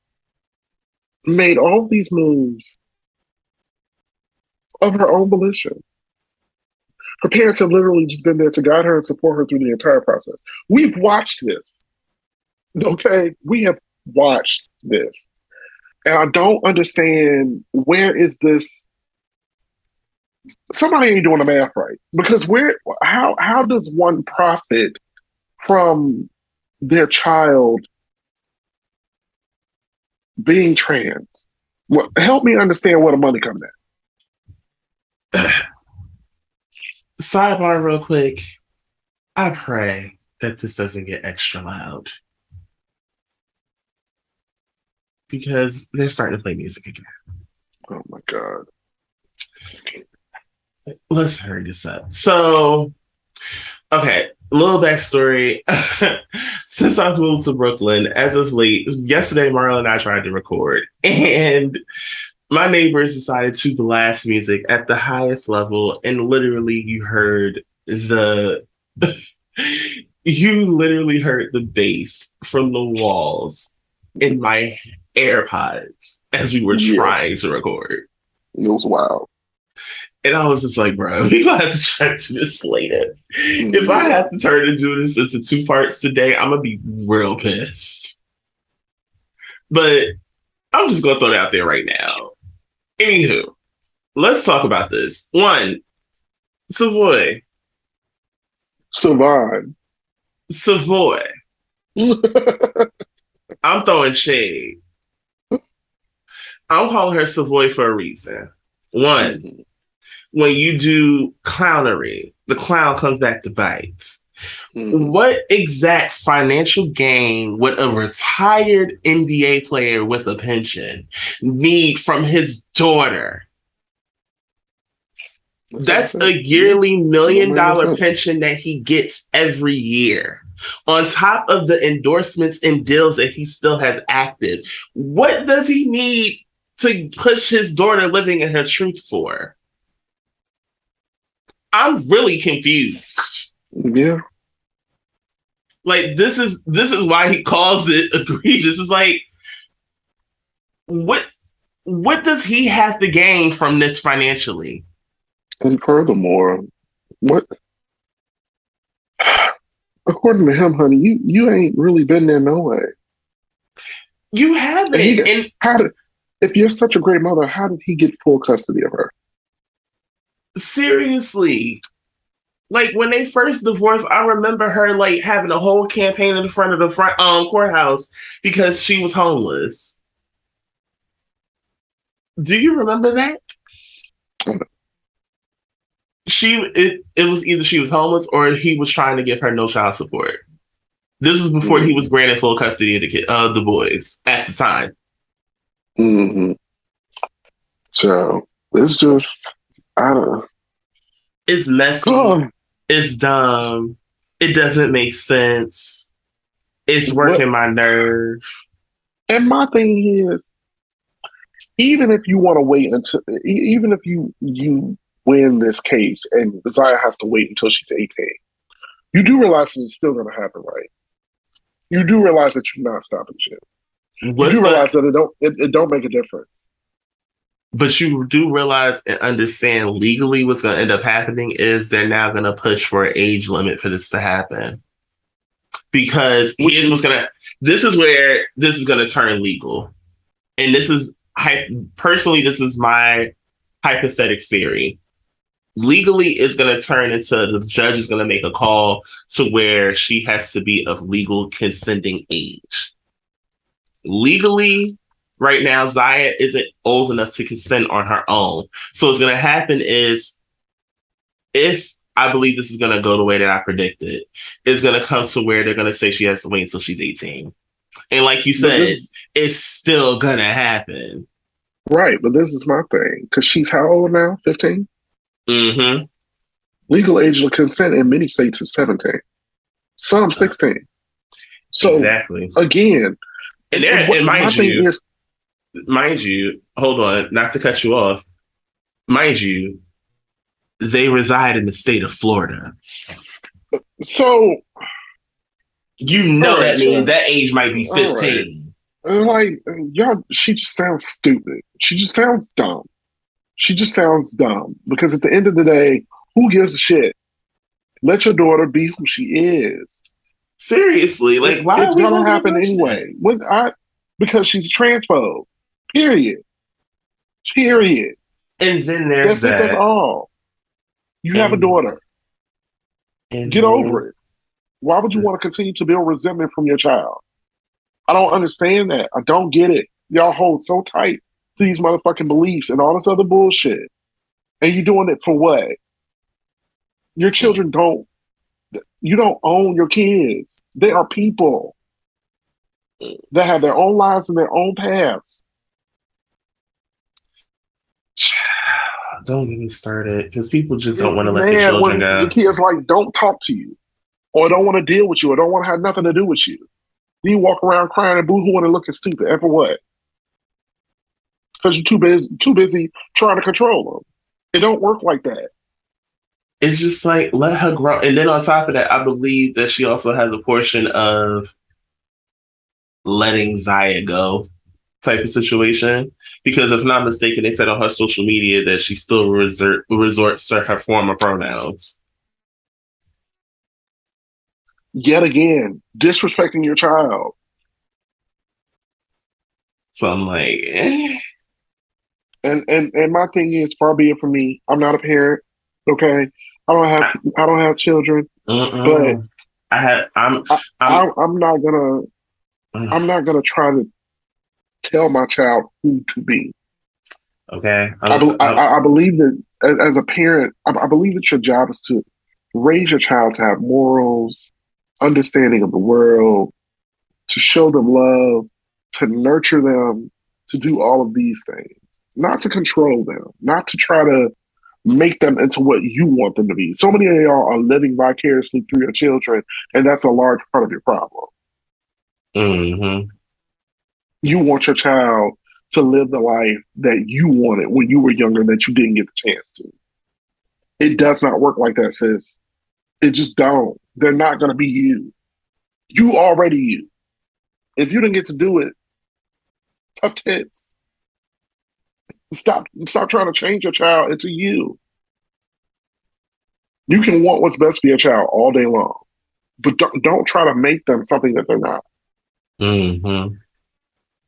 made all these moves of her own volition. Her parents have literally just been there to guide her and support her through the entire process. We've watched this. Okay? We have watched this. And I don't understand where is this somebody ain't doing the math right. Because where how how does one profit from their child being trans? Well, help me understand where the money comes at. Sidebar, real quick. I pray that this doesn't get extra loud because they're starting to play music again. Oh my god. Let's hurry this up. So, okay, a little backstory. Since I've moved to Brooklyn, as of late, yesterday, Marla and I tried to record, and my neighbors decided to blast music at the highest level, and literally, you heard the. you literally heard the bass from the walls in my AirPods as we were Yeah. trying to record. It was wild. And I was just like, bro, we gonna have to try to this later. If I have to turn to do this into two parts today, I'm gonna be real pissed. But I'm just gonna throw it out there right now. Anywho, let's talk about this. One, Savoy. Savon. Savoy. I'm throwing shade. I'm calling her Savoy for a reason. One, when you do clownery, the clown comes back to bite. Mhm. What exact financial gain would a retired NBA player with a pension need from his daughter? That's a yearly million dollar pension that he gets every year. On top of the endorsements and deals that he still has active, what does he need to push his daughter living in her truth for? I'm really confused. Yeah. Like this is this is why he calls it egregious. It's like what what does he have to gain from this financially? And furthermore, what according to him, honey, you you ain't really been there no way. You haven't. And he and How did if you're such a great mother, how did he get full custody of her? seriously. Like when they first divorced i remember her like having a whole campaign in the front of the front um courthouse because she was homeless. Do you remember that? She it, it was either she was homeless or he was trying to give her no child support. This was before he was granted full custody of the kid of the boys at the time Mm-hmm. So it's just I don't it's messy oh, it's dumb. It doesn't make sense. It's What- working my nerve. And my thing is, even if you want to wait until, even if you you win this case and Zaya has to wait until she's eighteen, you do realize it's still going to happen, right? You do realize that you're not stopping shit. You What's do the- realize that it don't it, it don't make a difference. but you do realize and understand legally what's going to end up happening is they're now going to push for an age limit for this to happen. Because here's what's going to, this is where this is going to turn legal. And this is, personally, this is my hypothetical theory. Legally, it's going to turn into the judge is going to make a call to where she has to be of legal consenting age. Legally, right now, Zaya isn't old enough to consent on her own. So what's going to happen is, if I believe this is going to go the way that I predicted, it's going to come to where they're going to say she has to wait until she's 18. And like you said, this- it's still going to happen. right, but this is my thing because she's how old now? Fifteen. Mm-hmm. Legal age of consent in many states is seventeen. Some sixteen. So exactly. again, And there, what- and mind you, is, mind you, hold on, not to cut you off. Mind you, they reside in the state of Florida. so You know right, that means that age might be 15. And like y'all, she just sounds stupid. She just sounds dumb. She just sounds dumb because at the end of the day, who gives a shit? Let your daughter be who she is. Seriously, like it's, why it's gonna happen anyway. When I because she's a transphobe. Period. Period. And then there's That's it. That's all. You have a daughter. And Get then- over it. Why would you mm. want to continue to build resentment from your child? I don't understand that. I don't get it. Y'all hold so tight to these motherfucking beliefs and all this other bullshit. And you're doing it for what? Your children don't you don't own your kids. They are people that have their own lives and their own paths. Don't get me started because people just don't want to let their children go. The kids like don't talk to you, or don't want to deal with you, or don't want to have nothing to do with you. Then you walk around crying and boohooing and looking stupid. And for what? Because you're too busy, too busy trying to control them. It don't work like that. It's just like let her grow. And then on top of that, I believe that she also has a portion of letting Zaya go type of situation. Because if not mistaken, they said on her social media that she still resort, resorts to her former pronouns. Yet again, disrespecting your child. So I'm like, eh. And and and my thing is, far be it from me. I'm not a parent. Okay, I don't have I don't have children. Mm-mm. I had I'm I, I'm I'm not gonna Mm. I'm not gonna try to tell my child who to be. okay. I, be- I, I- I believe that as, as a parent, I, I believe that your job is to raise your child to have morals, understanding of the world, to show them love, to nurture them, to do all of these things, not to control them, not to try to make them into what you want them to be. So many of y'all are living vicariously through your children, and that's a large part of your problem. Mhm. You want your child to live the life that you wanted when you were younger that you didn't get the chance to. It does not work like that, sis. It just don't. They're not going to be you. You already you. If you didn't get to do it, tough tits. Stop. Stop trying to change your child into you. You can want what's best for your child all day long, but don't, don't try to make them something that they're not. Mhm.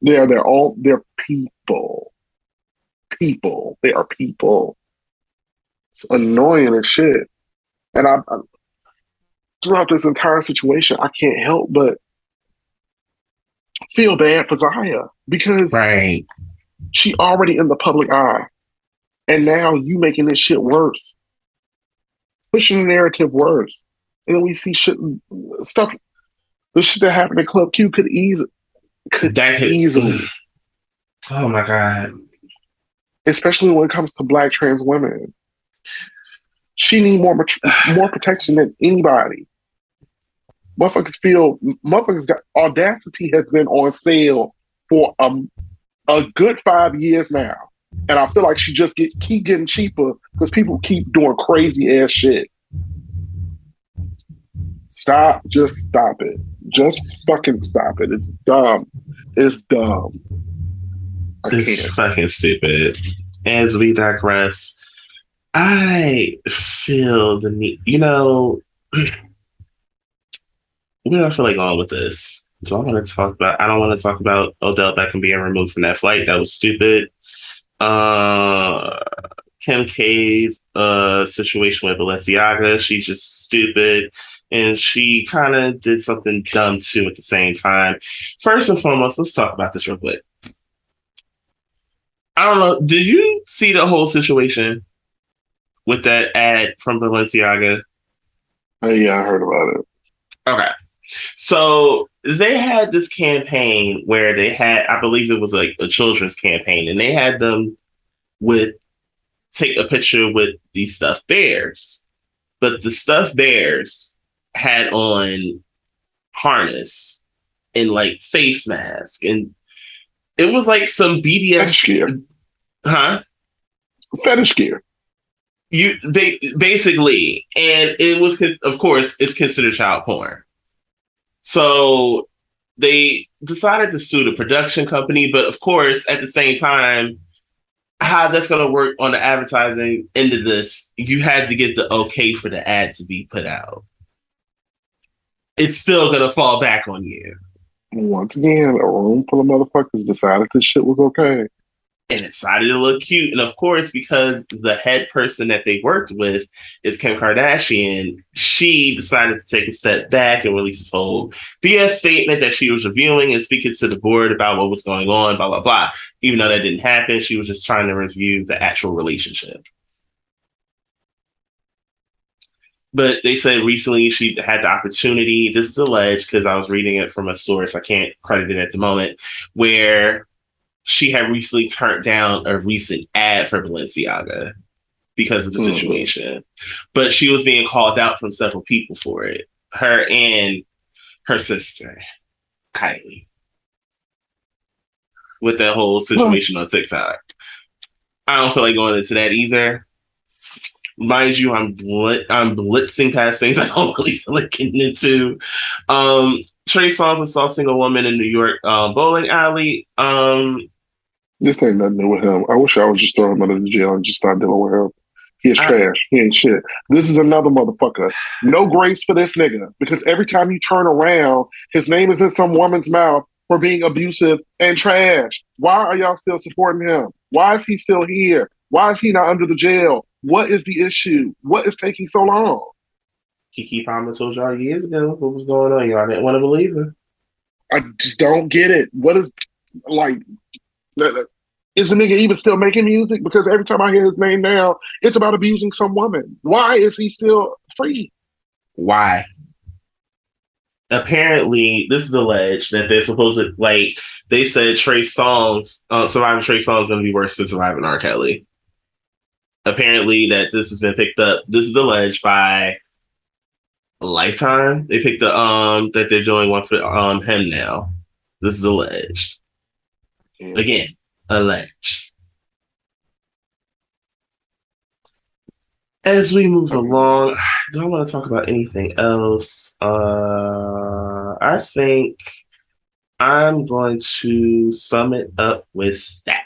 They are their own. They're people. People. They are people. It's annoying as shit. And I, I throughout this entire situation, I can't help but feel bad for Zaya because Right. She already in the public eye, and now you making this shit worse, pushing the narrative worse. And then we see shit, stuff, the shit that happened at Club Q could ease, could That could easily. Oh my god. especially when it comes to black trans women. She need more more protection than anybody. Motherfuckers feel motherfuckers got audacity has been on sale for um a good five years now, and I feel like she just get keep getting cheaper because people keep doing crazy ass shit. Stop! Just stop it! Just fucking stop it! It's dumb. It's dumb. I It's can't. fucking stupid. As we digress, I feel the need. You know, where do I feel like going with this? Do I want to talk about? I don't want to talk about Odell Beckham being removed from that flight. That was stupid. Uh, Kim K's uh situation with Balenciaga. She's just stupid. And she kind of did something dumb too at the same time. First and foremost, let's talk about this real quick. I don't know. Did you see the whole situation with that ad from Balenciaga? Oh, yeah, I heard about it. Okay. So they had this campaign where they had, I believe it was like a children's campaign, and they had them with take a picture with these stuffed bears. But the stuffed bears had on harness and like face mask and it was like some Fetish BDS gear. huh? Fetish gear. you they basically and it was of course it's considered child porn so they decided to sue the production company but of course at the same time how that's going to work on the advertising end of this you had to get the okay for the ad to be put out it's still going to fall back on you Once again, a room full of motherfuckers decided this shit was okay. And decided to look cute. And of course, because the head person that they worked with is Kim Kardashian, she decided to take a step back and release this whole BS statement that she was reviewing and speaking to the board about what was going on, blah, blah, blah. Even though that didn't happen, she was just trying to review the actual relationship. But they said recently she had the opportunity, this is alleged because I was reading it from a source, I can't credit it at the moment, where she had recently turned down a recent ad for Balenciaga because of the Mhm. situation. But she was being called out from several people for it. Her and her sister, Kylie. With that whole situation on TikTok. I don't feel like going into that either. Mind you, I'm blit- I'm blitzing past things I don't really feel like getting into. Um, Trey Songz assaulting a woman in New York um, bowling alley. Um, This ain't nothing new with him. I wish I would just throw him under the jail and just start dealing with him. He is uh, trash. He ain't shit. This is another motherfucker. No grace for this nigga because every time you turn around, his name is in some woman's mouth for being abusive and trash. Why are y'all still supporting him? Why is he still here? Why is he not under the jail? What is the issue? What is taking so long? Keke Palmer told y'all years ago what was going on. Y'all didn't want to believe her. I just don't get it. What is like? Is the nigga even still making music? Because every time I hear his name now, it's about abusing some woman. Why is he still free? Why? Apparently, this is alleged that they're supposed to like they said Trey Songz, uh, surviving Trey Songz to be worse than surviving R. Kelly. Apparently, that this has been picked up. This is alleged by Lifetime. They picked the um that they're doing one for um him now. This is alleged. Again, alleged. As we move along, do I want to talk about anything else? Uh, I think I'm going to sum it up with that.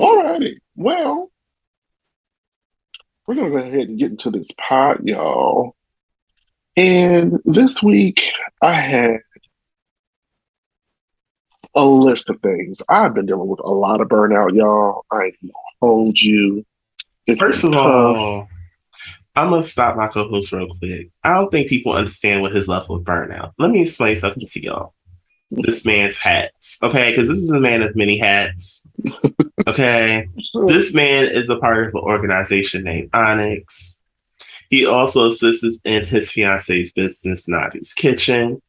Alrighty. Well, we're gonna go ahead and get into this pot, y'all. And this week I had a list of things. I've been dealing with a lot of burnout, y'all. I ain't gonna hold you. It's First of tough. all, I'm gonna stop my co-host real quick. I don't think people understand what his level of burnout. Let me explain something to y'all. This man's hats, okay? Because this is a man of many hats. Okay, this man is a part of an organization named Onyx. He also assists in his fiance's business, Nadi's Kitchen.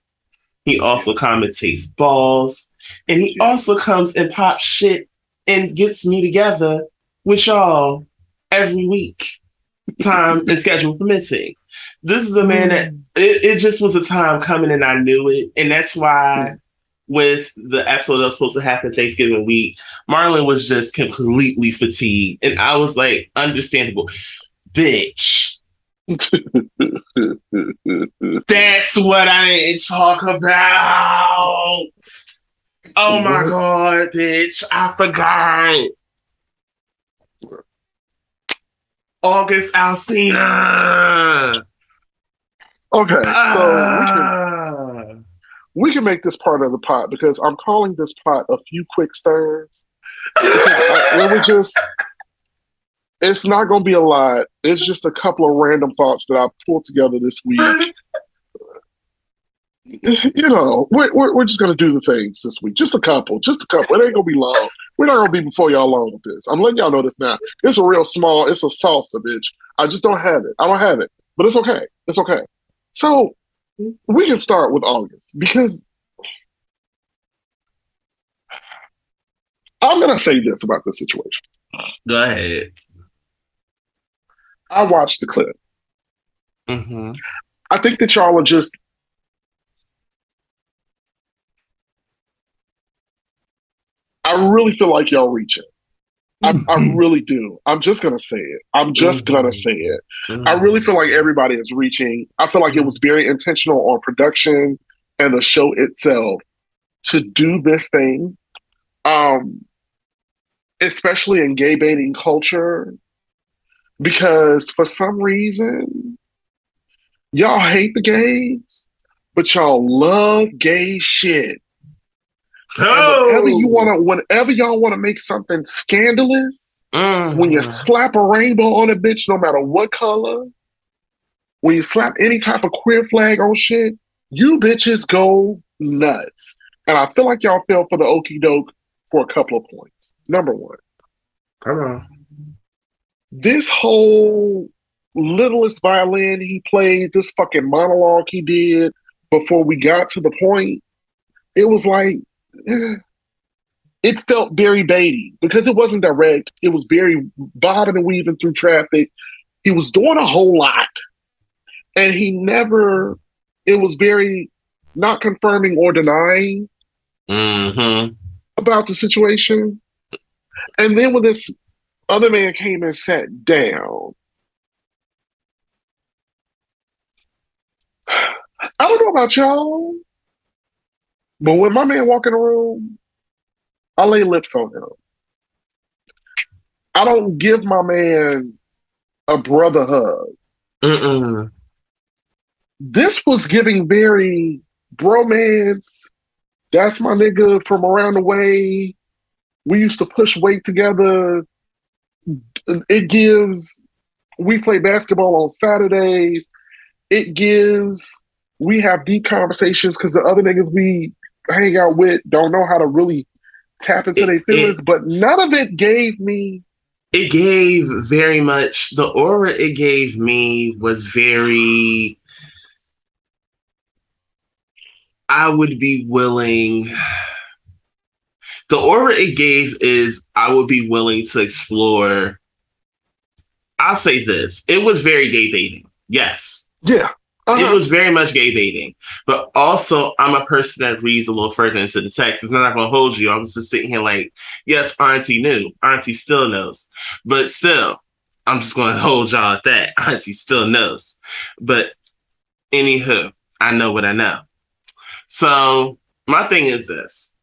He also commentates balls, and he also comes and pops shit and gets me together with y'all every week, time and schedule permitting. This is a man that mm. it, it just was a time coming and I knew it. And that's why mm. with the episode that was supposed to happen Thanksgiving week, Marlon was just completely fatigued. And I was like, understandable. Bitch, that's what I didn't talk about. Oh my god, bitch, I forgot. August Alcina. okay, so we can Ah. we can make this part of the pot because I'm calling this pot a few quick stirs. Let me just it's not going to be a lot. It's just a couple of random thoughts that I pulled together this week. You know, we're, we're, we're just going to do the things this week. Just a couple. Just a couple. It ain't going to be long. We're not going to be before y'all long with this. I'm letting y'all know this now. It's a real small, it's a salsa, bitch. I just don't have it. I don't have it. But it's okay. It's okay. So we can start with August because I'm going to say this about this situation. Go ahead. I watched the clip. Mm-hmm. I think that y'all are just I really feel like y'all reaching. I, I mm-hmm. really do. I'm just gonna say it. I'm just gonna mm-hmm. say it. I mm-hmm. really feel like everybody is reaching. I feel like it was very intentional on production and the show itself to do this thing. Um especially in gay baiting culture. Because for some reason, y'all hate the gays, but y'all love gay shit. Oh, whenever you want to, whenever y'all want to make something scandalous, Mm. when you slap a rainbow on a bitch, no matter what color, when you slap any type of queer flag on shit, you bitches go nuts. And I feel like y'all fell for the okey doke for a couple of points. Number one, come on. this whole littlest violin he played, this fucking monologue he did before we got to the point, it was like it felt very baity because it wasn't direct. It was very bobbing and weaving through traffic. He was doing a whole lot, and he never. It was very not confirming or denying Mm-hmm. about the situation. And then when this other man came and sat down, I don't know about y'all, but when my man walk in the room, I lay lips on him. I don't give my man a brother hug. Mm-mm. This was giving very bromance. That's my nigga from around the way. We used to push weight together. It gives, we play basketball on Saturdays. It gives, we have deep conversations because the other niggas we hang out with don't know how to really tap into their feelings, but none of it gave me It gave very much the aura it gave me was very I would be willing the aura it gave is I would be willing to explore I'll say this. It was very gay baiting. Yes. yeah. It Uh-huh. was very much gay baiting, but also I'm a person that reads a little further into the text. It's not going to hold you. I was just sitting here like, yes, Auntie knew. Auntie still knows, but still, I'm just going to hold y'all at that. Auntie still knows, but anywho, I know what I know. So my thing is this: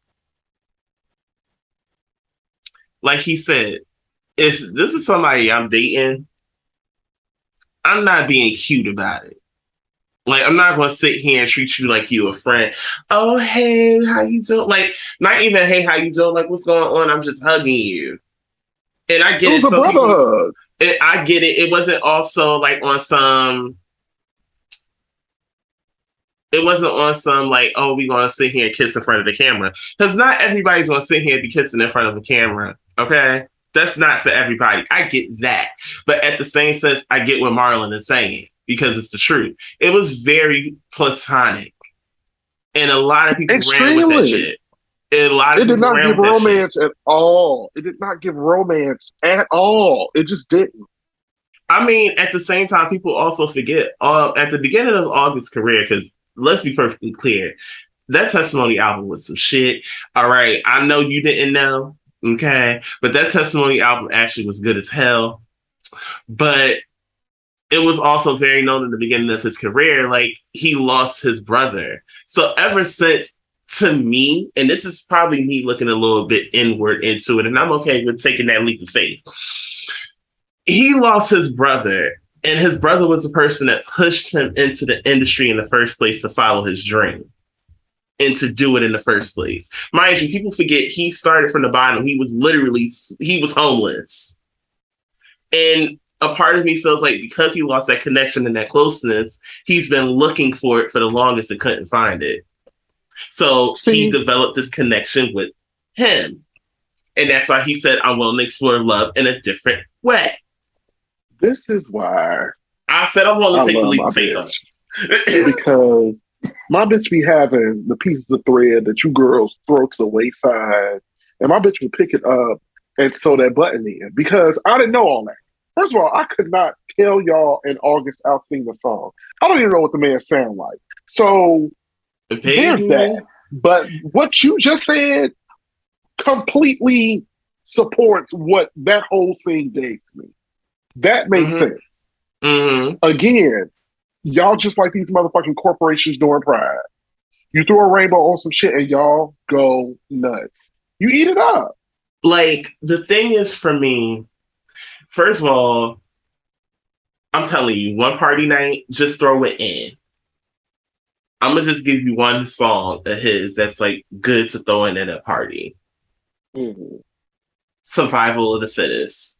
like he said, if this is somebody I'm dating, I'm not being cute about it. Like I'm not gonna sit here and treat you like you a friend. Oh hey, how you doing? Like not even hey, how you doing? Like what's going on? I'm just hugging you. And I get it. was a brother people- hug. it, I get it. It wasn't also like on some. It wasn't on some like, oh, we gonna sit here and kiss in front of the camera. Because not everybody's gonna sit here and be kissing in front of the camera. Okay, that's not for everybody. I get that, but at the same sense, I get what Marlon is saying because it's the truth. It was very platonic, and a lot of people ran with that shit. And a lot of It did not give that shit. romance at all. It did not give romance at all. It just didn't. I mean, at the same time, people also forget uh, at the beginning of August's career, because let's be perfectly clear, that testimony album was some shit. All right, I know you didn't know, okay, but that testimony album actually was good as hell. But it was also very known in the beginning of his career, like he lost his brother. So ever since, to me, and this is probably me looking a little bit inward into it, and I'm okay with taking that leap of faith he lost his brother, and his brother was the person that pushed him into the industry in the first place to follow his dream and to do it in the first place. Mind you, people forget he started from the bottom. He was literally he was homeless, and a part of me feels like because he lost that connection and that closeness, he's been looking for it for the longest and couldn't find it. So he developed this connection with him. And that's why he said, I'm willing to explore love in a different way. This is why I said I'm willing to take the leap of faith because my bitch be having the pieces of thread that you girls throw to the wayside, and my bitch will pick it up and sew that button in because I didn't know all that. First of all, I could not tell y'all in August Alsina the song. I don't even know what the man sound like. So there's that. But what you just said completely supports what that whole thing gave to me. That makes Mhm. sense. hmm Again, y'all just like these motherfucking corporations doing pride. You throw a rainbow on some shit and y'all go nuts. You eat it up. Like the thing is for me, first of all, I'm telling you, one party night, just throw it in. I'm gonna just give you one song of his that's like good to throw in at a party. Mhm. Survival of the Fittest.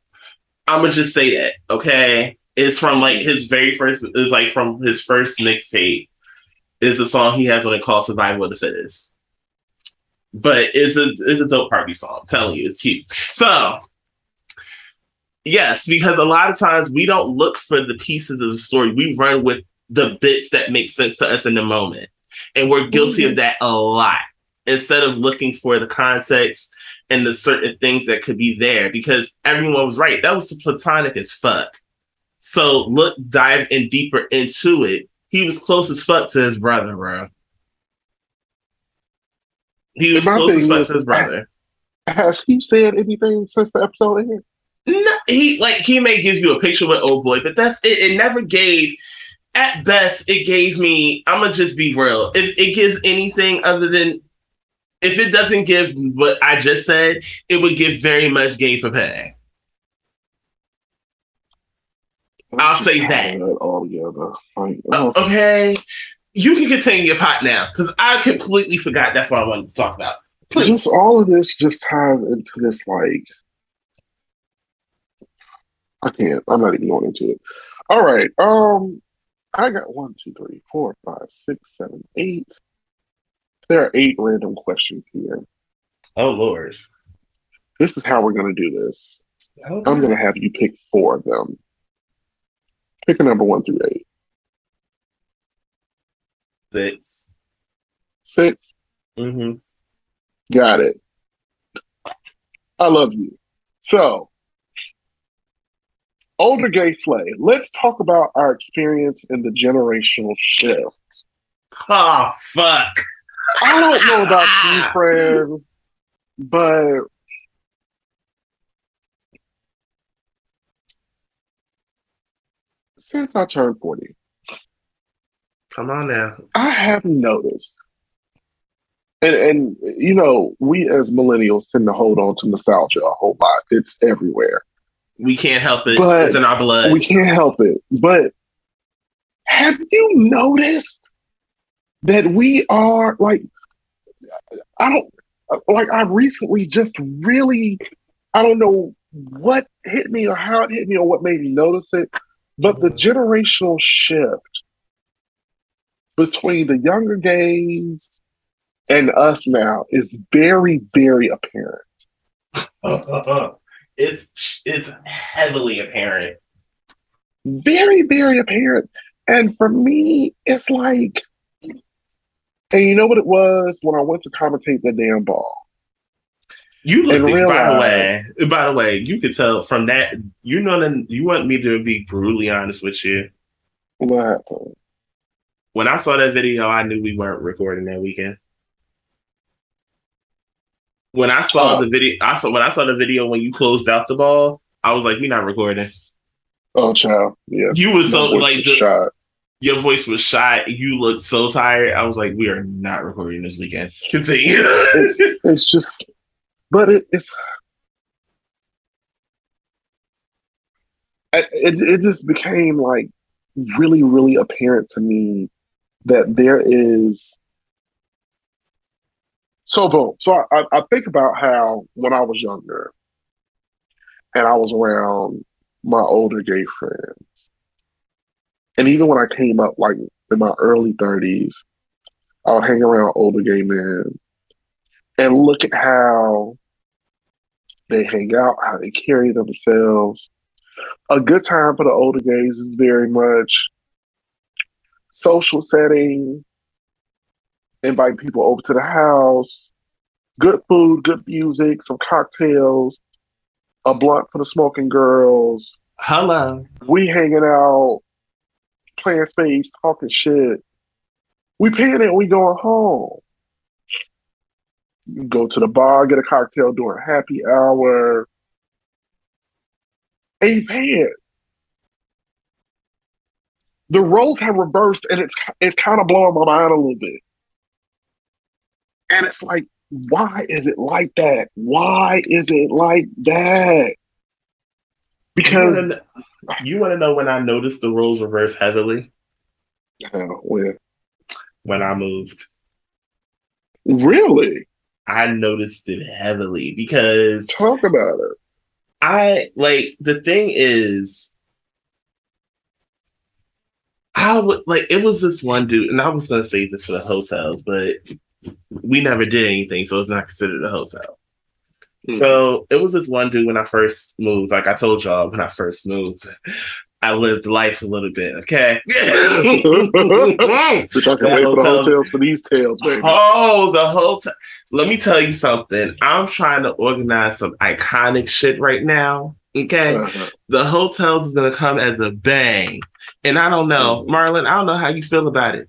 I'm gonna just say that, okay? It's from like his very first. It's like from his first mixtape. Is a song he has on it called "Survival of the Fittest." But it's a it's a dope party song. I'm telling you, it's cute. So yes, because a lot of times we don't look for the pieces of the story. We run with the bits that make sense to us in the moment, and we're guilty of mm-hmm. that a lot. Instead of looking for the context and the certain things that could be there because everyone was right. That was platonic as fuck. So look, dive in deeper into it. He was close as fuck to his brother, bro. He was close as fuck to his brother. Has he said anything since the episode ended? No, he like he may give you a picture with old boy, but that's it. It never gave. At best, it gave me. I'm gonna just be real. If it gives anything other than, if it doesn't give what I just said, it would give very much gay for pay. I'll say that. all together. Like, oh, okay, you can contain your pot now because I completely forgot. That's what I wanted to talk about. Please. just all of this just ties into this like I can't. I'm not even going into it. All right. Um, I got one, two, three, four, five, six, seven, eight. There are eight random questions here. Oh Lord. This is how we're going to do this. I'm going to have you pick four of them. Pick a number one through eight. Six. Six. Mm-hmm. Got it. I love you. So, older gay slay. Let's talk about our experience in the generational shift. Oh fuck. I don't know about you, friend, but since I turned 40, Come on now. I have noticed, and, and you know, we as millennials tend to hold on to nostalgia a whole lot. It's everywhere. We can't help it. But it's in our blood. We can't help it. But have you noticed that we are like, I don't like, I recently just really, I don't know what hit me or how it hit me or what made me notice it, but the generational shift between the younger gays and us now is very, very apparent. Uh, uh, uh. It's it's heavily apparent. very, very apparent. And for me, it's like, and you know what it was when I went to commentate the damn ball. You look And by the way, by the way, you could tell from that. You know that you want me to be brutally honest with you. What happened? When I saw that video, I knew we weren't recording that weekend. When I saw Oh. the video, I saw when I saw the video when you closed out the ball, I was like, "We're not recording." Oh, child, yeah. You were so like the, shot. your voice was shot. You looked so tired. I was like, "We are not recording this weekend." Continue. It's just, but it, it's. It, it, it just became like really, really apparent to me that there is. So boom. So I, I, think about how when I was younger, and I was around my older gay friends, and even when I came up like in my early thirties, I would hang around older gay men and look at how they hang out, how they carry themselves. A good time for the older gays is very much social setting, invite people over to the house, good food, good music, some cocktails, a blunt for the smoking girls, Hello. we hanging out, playing space, talking shit. We paying it, we going home. You go to the bar, get a cocktail during happy hour, and you pay it. The roles have reversed, and it's it's kind of blowing my mind a little bit. And it's like, why is it like that? Why is it like that? Because you want to know when I noticed the roles reverse heavily Hell, when when I moved. Really? I noticed it heavily because Talk about it. I like the thing is I would like it was this one dude, and I was gonna say this for the hotels, but we never did anything, so it's not considered a hotel. Mhm. So it was this one dude when I first moved. Like I told y'all when I first moved, I lived life a little bit. Okay. Which I can That wait for the hotel- hotels for these tales, baby. Oh, the time. Let me tell you something. I'm trying to organize some iconic shit right now. Okay. Uh-huh. The hotels is gonna come as a bang. And I don't know, Marlon, I don't know how you feel about it.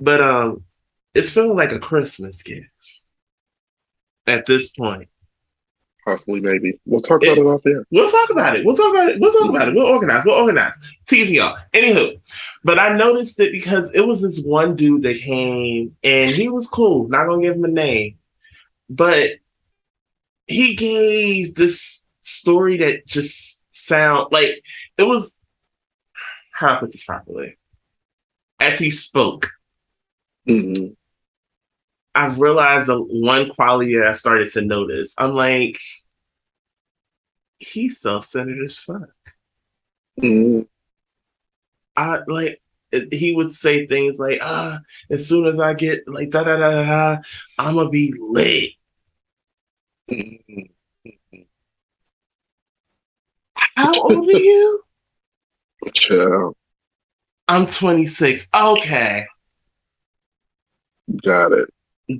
But um it's feeling like a Christmas gift at this point. Possibly, maybe. We'll talk about it off there. We'll talk about it. We'll talk about it. We'll talk about it. We'll organize. We'll organize. Teasing y'all. Anywho, but I noticed it because it was this one dude that came and he was cool. Not gonna give him a name, but he gave this story that just sound like it was. How I put this properly? As he spoke, Mhm. I realized the one quality that I started to notice. I'm like, he's self-centered as fuck. Mhm. I like he would say things like, ah, as soon as I get like da da da da, da I'm gonna be lit. Mhm. How old are you? Child. I'm 26. Okay, Got it.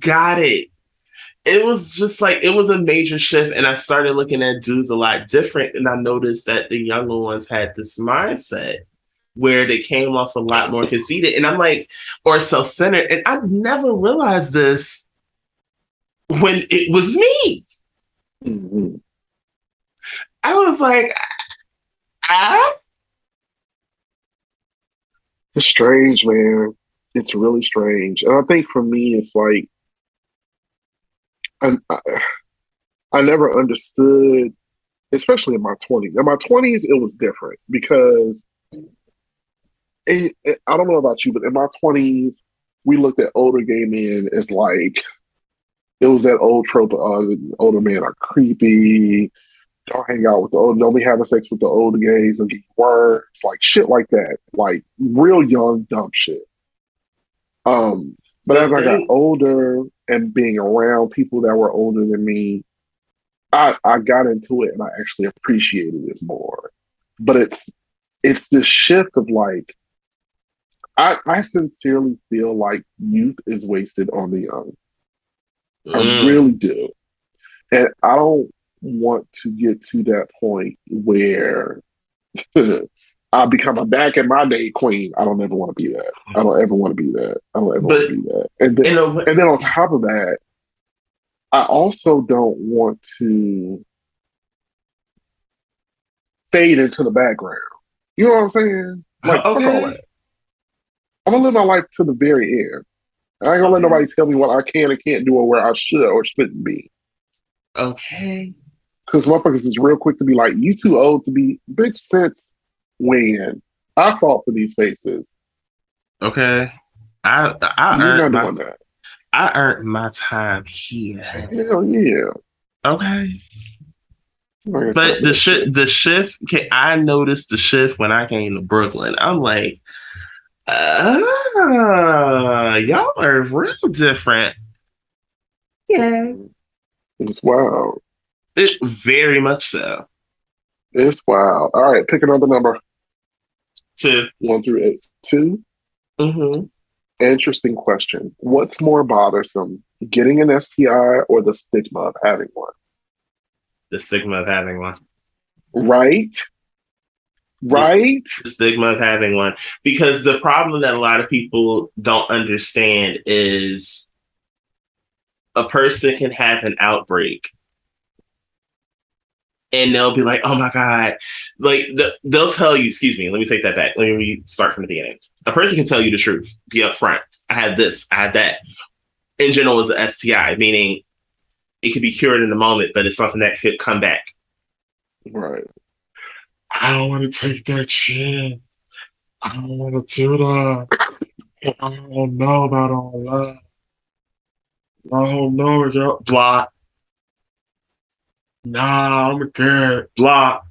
Got it. It was just like it was a major shift, and I started looking at dudes a lot different, and I noticed that the younger ones had this mindset where they came off a lot more conceited, and I'm like, or self-centered, and I never realized this when it was me. Mhm. I was like, ah, It's strange, man. It's really strange. And I think for me, it's like, I, I, I never understood, especially in my 20s. In my 20s, it was different because it, it- I don't know about you, but in my 20s, we looked at older gay men as like, it was that old trope of uh, older men are creepy. Don't hang out with the old, don't be having sex with the older gays and get worms, like shit like that. Like real young, dumb shit. Um, but But as I got older and being around people that were older than me, I, I got into it and I actually appreciated it more. But it's it's this shift of like I, I sincerely feel like youth is wasted on the young. I Mm. really do. And I don't want to get to that point where I become a back in my day queen. I don't ever want to be that. I don't ever want to be that. I don't ever want to be that. And then, way, and then on top of that, I also don't want to fade into the background. You know what I'm saying? Like, fuck all that. I'm gonna live my life to the very end. I ain't gonna let nobody tell me what I can and can't do or where I should or shouldn't be. okay. Because motherfuckers is real quick to be like, you too old to be bitch since when? I fought for these faces. Okay. I I You're earned not my doing that. I earned my time here. Hell yeah. Okay. I'm not gonna But the that shift, the shift. Okay, I noticed the shift when I came to Brooklyn. I'm like, ah, y'all are real different. Yeah, It's wild. it very much so. It's wild. All right, pick another number. Two. One through eight. Two. mm-hmm. Interesting question. What's more bothersome, getting an STI or the stigma of having one? the stigma of having one. Right? Right? The stigma of having one, because the problem that a lot of people don't understand is a person can have an outbreak and they'll be like, "Oh my god!" Like the, they'll tell you. Excuse me. Let me take that back. Let me start from the beginning. A person can tell you the truth. Be upfront. I had this. I had that. In general, is a STI, meaning it could be cured in the moment, but it's something that could come back. Right. I don't want to take that chance. I don't want to do that. I don't know about all that. I don't know, girl. Block. Nah, I'm a kid. Block.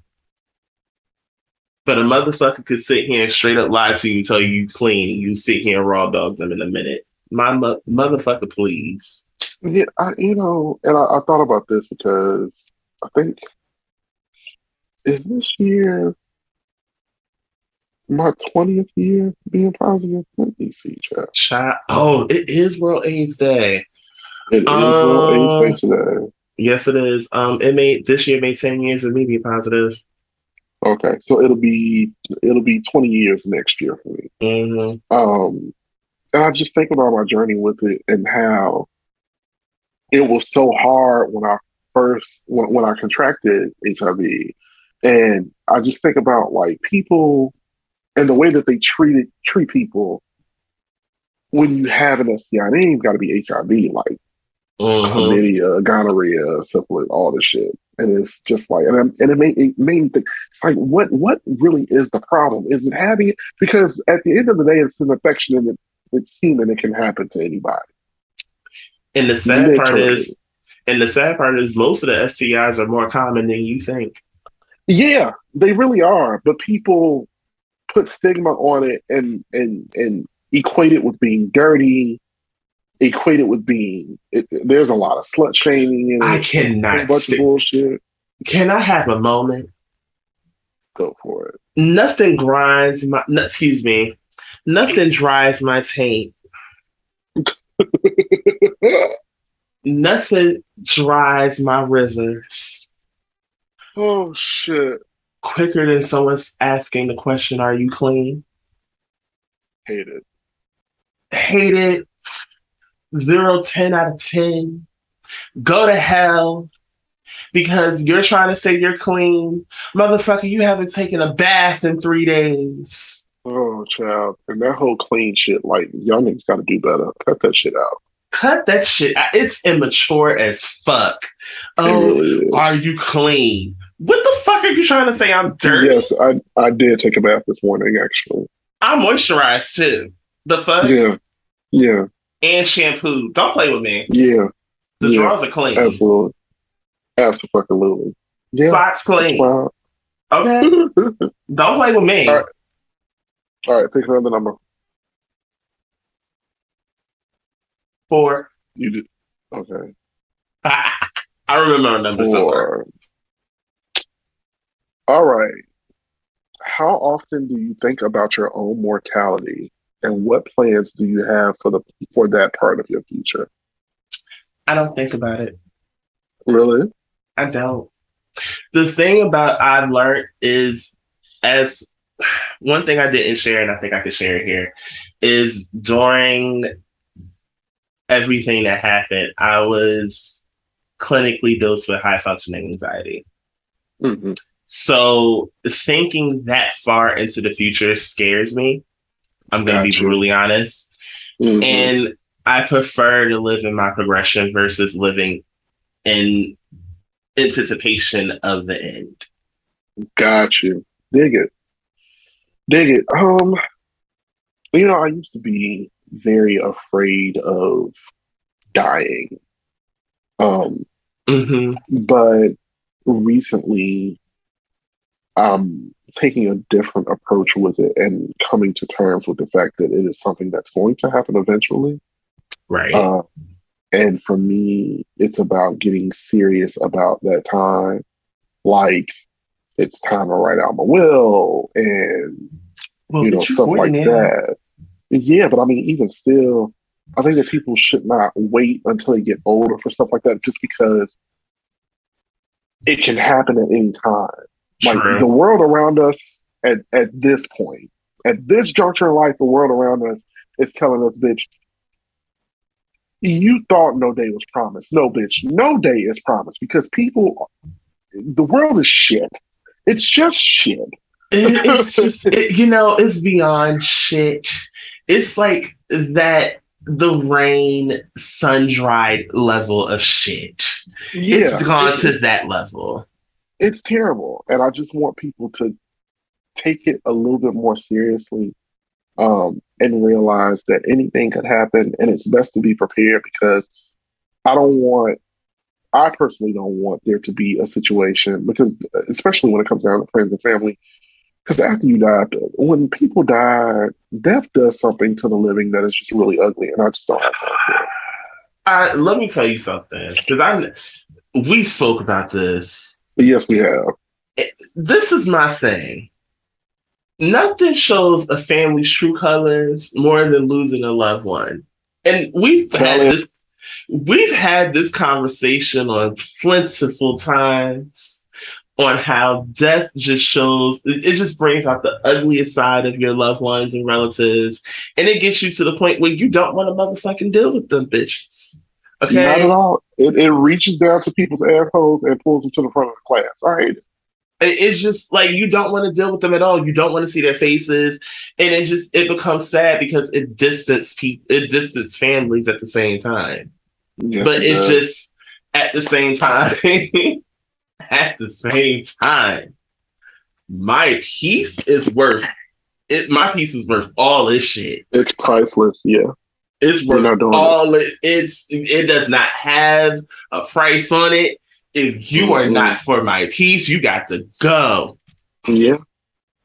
But a motherfucker could sit here and straight up lie to you, tell you you clean, and you sit here and raw dog them in a minute. My mo- motherfucker, please. Yeah, I, you know, and I, I thought about this because I think is this year my twentieth year being positive. Let me see, chat. Child. Oh, it is World AIDS Day. It is Um, World AIDS Day today. Yes, it is. Um, it made this year made ten years of me being positive. Okay, so it'll be it'll be twenty years next year for me. Mhm. Um, and I just think about my journey with it and how it was so hard when I first when, when I contracted HIV, and I just think about like people and the way that they treated treat people when you have an STI. It ain't got to be HIV, like Mhm. chlamydia, gonorrhea, syphilis, all this shit. And it's just like, and, I'm- and it made it made me think, it's like, what what really is the problem? Is it having it? Because at the end of the day, it's an infection and it, it's human. It can happen to anybody. And the sad part is, and the sad part is, most of the STIs are more common than you think. Yeah, they really are. But people put stigma on it and and and equate it with being dirty. Equate it with being. It, there's a lot of slut shaming I a cannot. bunch Sit. of bullshit. Can I have a moment? Go for it. Nothing grinds my. no, excuse me. Nothing dries my taint. Nothing dries my rivers oh shit! quicker than someone's asking the question, "Are you clean?" Hate it. hate it. Zero, 10 out of 10. Go to hell because you're trying to say you're clean. Motherfucker, you haven't taken a bath in three days. Oh, child. And that whole clean shit, like, youngins got to do better. Cut that shit out. Cut that shit. out. It's immature as fuck. Oh, really are you clean? What the fuck are you trying to say? I'm dirty. Yes, I, I did take a bath this morning, actually. I'm moisturized too. The fuck? Yeah. Yeah. And shampoo. Don't play with me. Yeah. The Yeah. drawers are clean. Absolutely. Absolutely. Yeah. Socks clean. Wow. Okay. Don't play with me. All right. All right. Pick another number. Four. You did. Okay. I remember a number so far. Four. All right. How often do you think about your own mortality, and what plans do you have for the for that part of your future? I don't think about it. Really? I don't. The thing about I've learned is as one thing I didn't share, and I think I could share it here, is during everything that happened, I was clinically dosed with high functioning anxiety. hmm So thinking that far into the future scares me. I'm going to be brutally honest. Mhm. And I prefer to live in my progression versus living in anticipation of the end. Got you. Dig it. Dig it. Um, you know, I used to be very afraid of dying. Um, hmm but recently I'm taking a different approach with it and coming to terms with the fact that it is something that's going to happen eventually. Right. Uh, and for me, it's about getting serious about that time. Like it's time to write out my will and well, you know stuff like now. that. Yeah, but I mean, even still, I think that people should not wait until they get older for stuff like that, just because it can happen at any time. Like True. the world around us at at this point, at this juncture in life, the world around us is telling us, "Bitch, you thought no day was promised. No, bitch, no day is promised because people, the world is shit. It's just shit." It- it's just, it- you know, it's beyond shit. It's like that the rain sun dried level of shit. It's gone it- to that level. It's terrible and i just want people to take it a little bit more seriously um, and realize that anything could happen, and it's best to be prepared because I don't want. I personally don't want there to be a situation because, especially when it comes down to friends and family, because after you die, when people die, death does something to the living that is just really ugly, and I just don't have time for it. I, let me tell you something because I we spoke about this. But yes, we have. This is my thing. Nothing shows a family's true colors more than losing a loved one, and we've had this. We've had this conversation on plentiful times on how death just shows it it just brings out the ugliest side of your loved ones and relatives and it gets you to the point where you don't want to motherfucking deal with them bitches Not at all. It, it reaches down to people's assholes and pulls them to the front of the class. All right. It's just like you don't want to deal with them at all you don't want to see their faces and it just it becomes sad because it distance people it distance families at the same time Yes, but it's does. just at the same time at the same time my piece is worth it my piece is worth all this shit it's priceless. Yeah. It's worth all it it's it does not have a price on it if you are Mhm. not for my piece you got to go Yeah.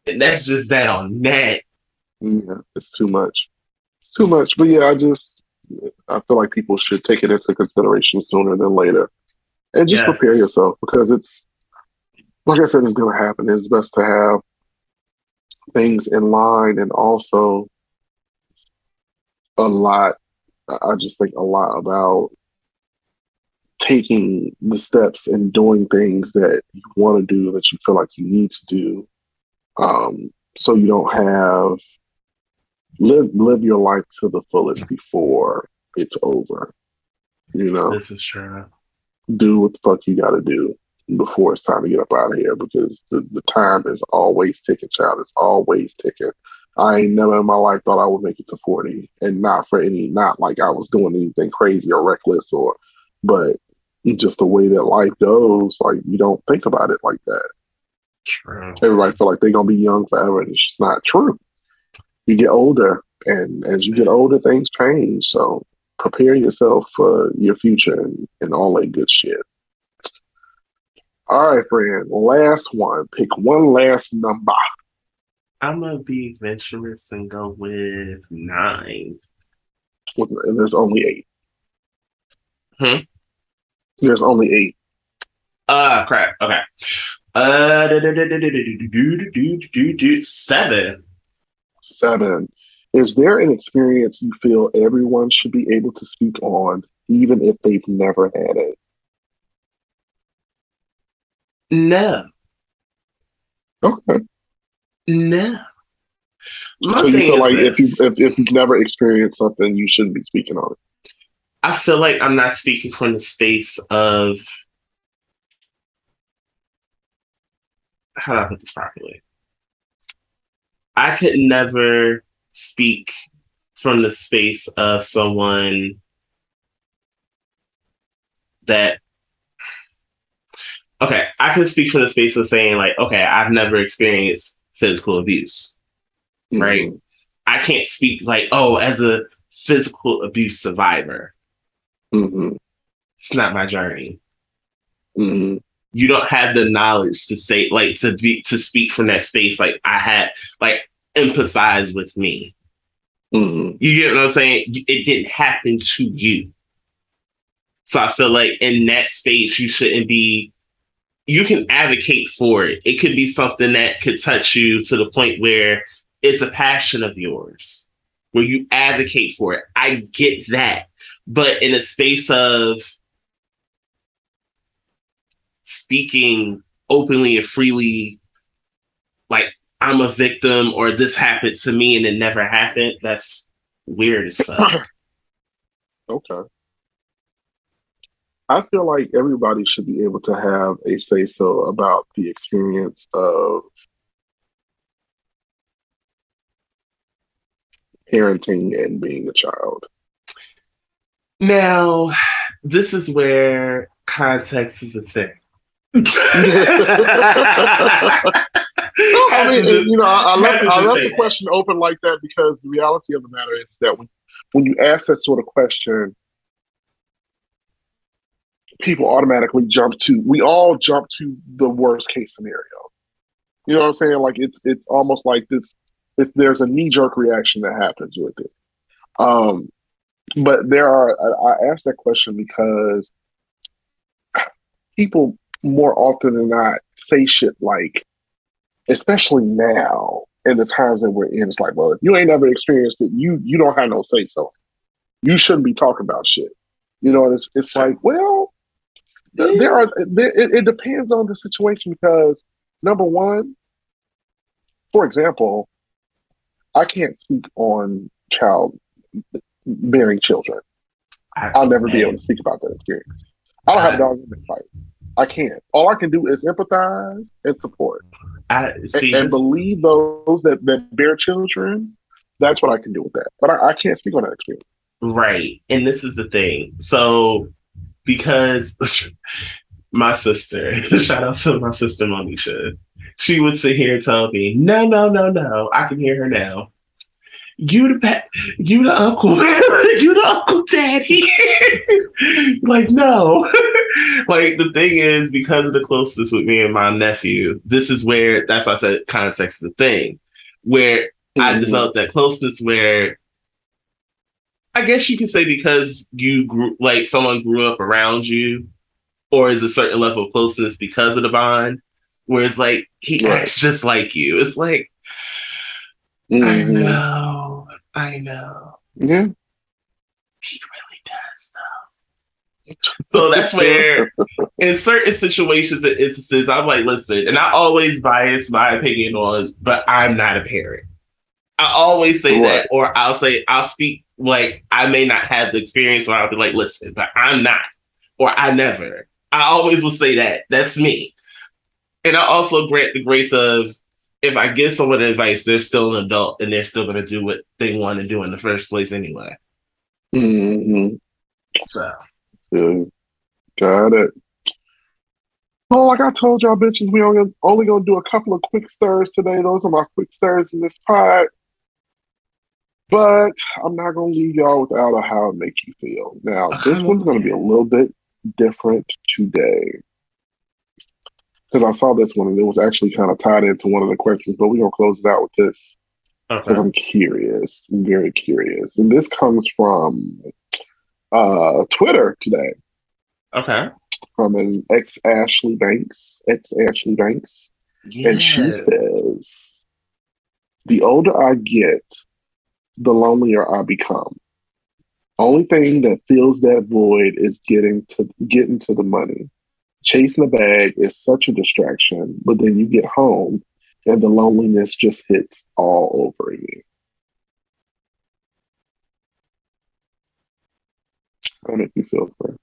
and that's just that on that Yeah. It's too much. It's too much. But yeah, I just I feel like people should take it into consideration sooner than later. And just Yes. prepare yourself because it's like I said, it's gonna happen. It's best to have things in line and also a lot I just think a lot about taking the steps and doing things that you want to do that you feel like you need to do um, so you don't have live live your life to the fullest before it's over you know? This is true. Do what the fuck you got to do before it's time to get up out of here because the, the time is always ticking child. It's always ticking i ain't never in my life thought i would make it to 40 and not for any not like i was doing anything crazy or reckless or but just the way that life goes like you don't think about it like that true everybody feel like they're gonna be young forever, and it's just not true. You get older, and as you get older, things change. So prepare yourself for your future and, and all that good shit. All right, friend. Last one. Pick one last number. I'm gonna be adventurous and go with nine. And there's only eight. Hmm. There's only eight. Ah, uh, crap. Okay. Uh, seven. Seven. Is there an experience you feel everyone should be able to speak on, even if they've never had it? No. Okay no. My so you feel like if you if, if you've never experienced something, you shouldn't be speaking on it. I feel like I'm not speaking from the space of how do I put this properly? I could never speak from the space of someone that okay, I can speak from the space of saying like, okay, I've never experienced physical abuse. Right. I can't speak like, oh, as a physical abuse survivor. hmm It's not my journey. hmm You don't have the knowledge to say like to be to speak from that space. Like I had like empathize with me. hmm You get what I'm saying? It didn't happen to you. So I feel like in that space, you shouldn't be. You can advocate for it. It could be something that could touch you to the point where it's a passion of yours, where you advocate for it. I get that. But in a space of speaking openly and freely, like I'm a victim or this happened to me and it never happened, that's weird as fuck. Okay. I feel like everybody should be able to have a say so about the experience of parenting and being a child. Now, this is where context is a thing. I mean, just- you know, I, I left, I left the that. question open like that because the reality of the matter is that when, when you ask that sort of question, people automatically jump to. We all jump to the worst case scenario. You know what I'm saying? Like it's it's almost like this. If there's a knee jerk reaction that happens with it, um, but there are. I, I asked that question because people more often than not say shit like, especially now in the times that we're in, it's like, well, if you ain't never experienced it, you you don't have no say so. You shouldn't be talking about shit. You know, it's it's like, well, there are there, it, it depends on the situation because number one, for example, I can't speak on child bearing children. I'll never be able to speak about that experience. I don't have a dog in the fight. I can't. All I can do is empathize and support I and, see. and this- believe those that, that bear children. That's what I can do with that. But I, I can't speak on that experience. Right. And this is the thing. So, because my sister, shout out to my sister Monisha, she would sit here and tell me, no, no, no, no. I can hear her now. You the pa- you the uncle, you the uncle daddy. like, no. like the thing is, because of the closeness with me and my nephew, this is where that's why I said context is the thing. Where I Mhm. developed that closeness where I guess you could say because you grew like someone grew up around you, or is a certain level of closeness because of the bond. Whereas like he Right. acts just like you. It's like I Mhm. know, I know. Yeah. He really does though. So that's where in certain situations and instances, I'm like, listen, and I always bias my opinion on, but I'm not a parent. I always say Right. that, or I'll say I'll speak like I may not have the experience, or I'll be like, listen, but I'm not, or I never. I always will say that. That's me. And I also grant the grace of if I give someone advice, they're still an adult and they're still going to do what they want to do in the first place anyway. Mm-hmm. So Yeah. Got it. Well, like I told y'all bitches, we only only gonna do a couple of quick stirs today. Those are my quick stirs in this pod. But I'm not gonna leave y'all without a how it make you feel. Now, this one's gonna be a little bit different today. Because I saw this one and it was actually kind of tied into one of the questions, but we're gonna close it out with this because okay. I'm curious. I'm very curious. And this comes from uh Twitter today Okay. from an ex Ashley Banks, ex Ashley Banks, and she says, "The older I get, the lonelier I become. Only thing that fills that void is getting to getting to the money. Chasing a bag is such a distraction, but then you get home and the loneliness just hits all over you." How make you feel, Claire?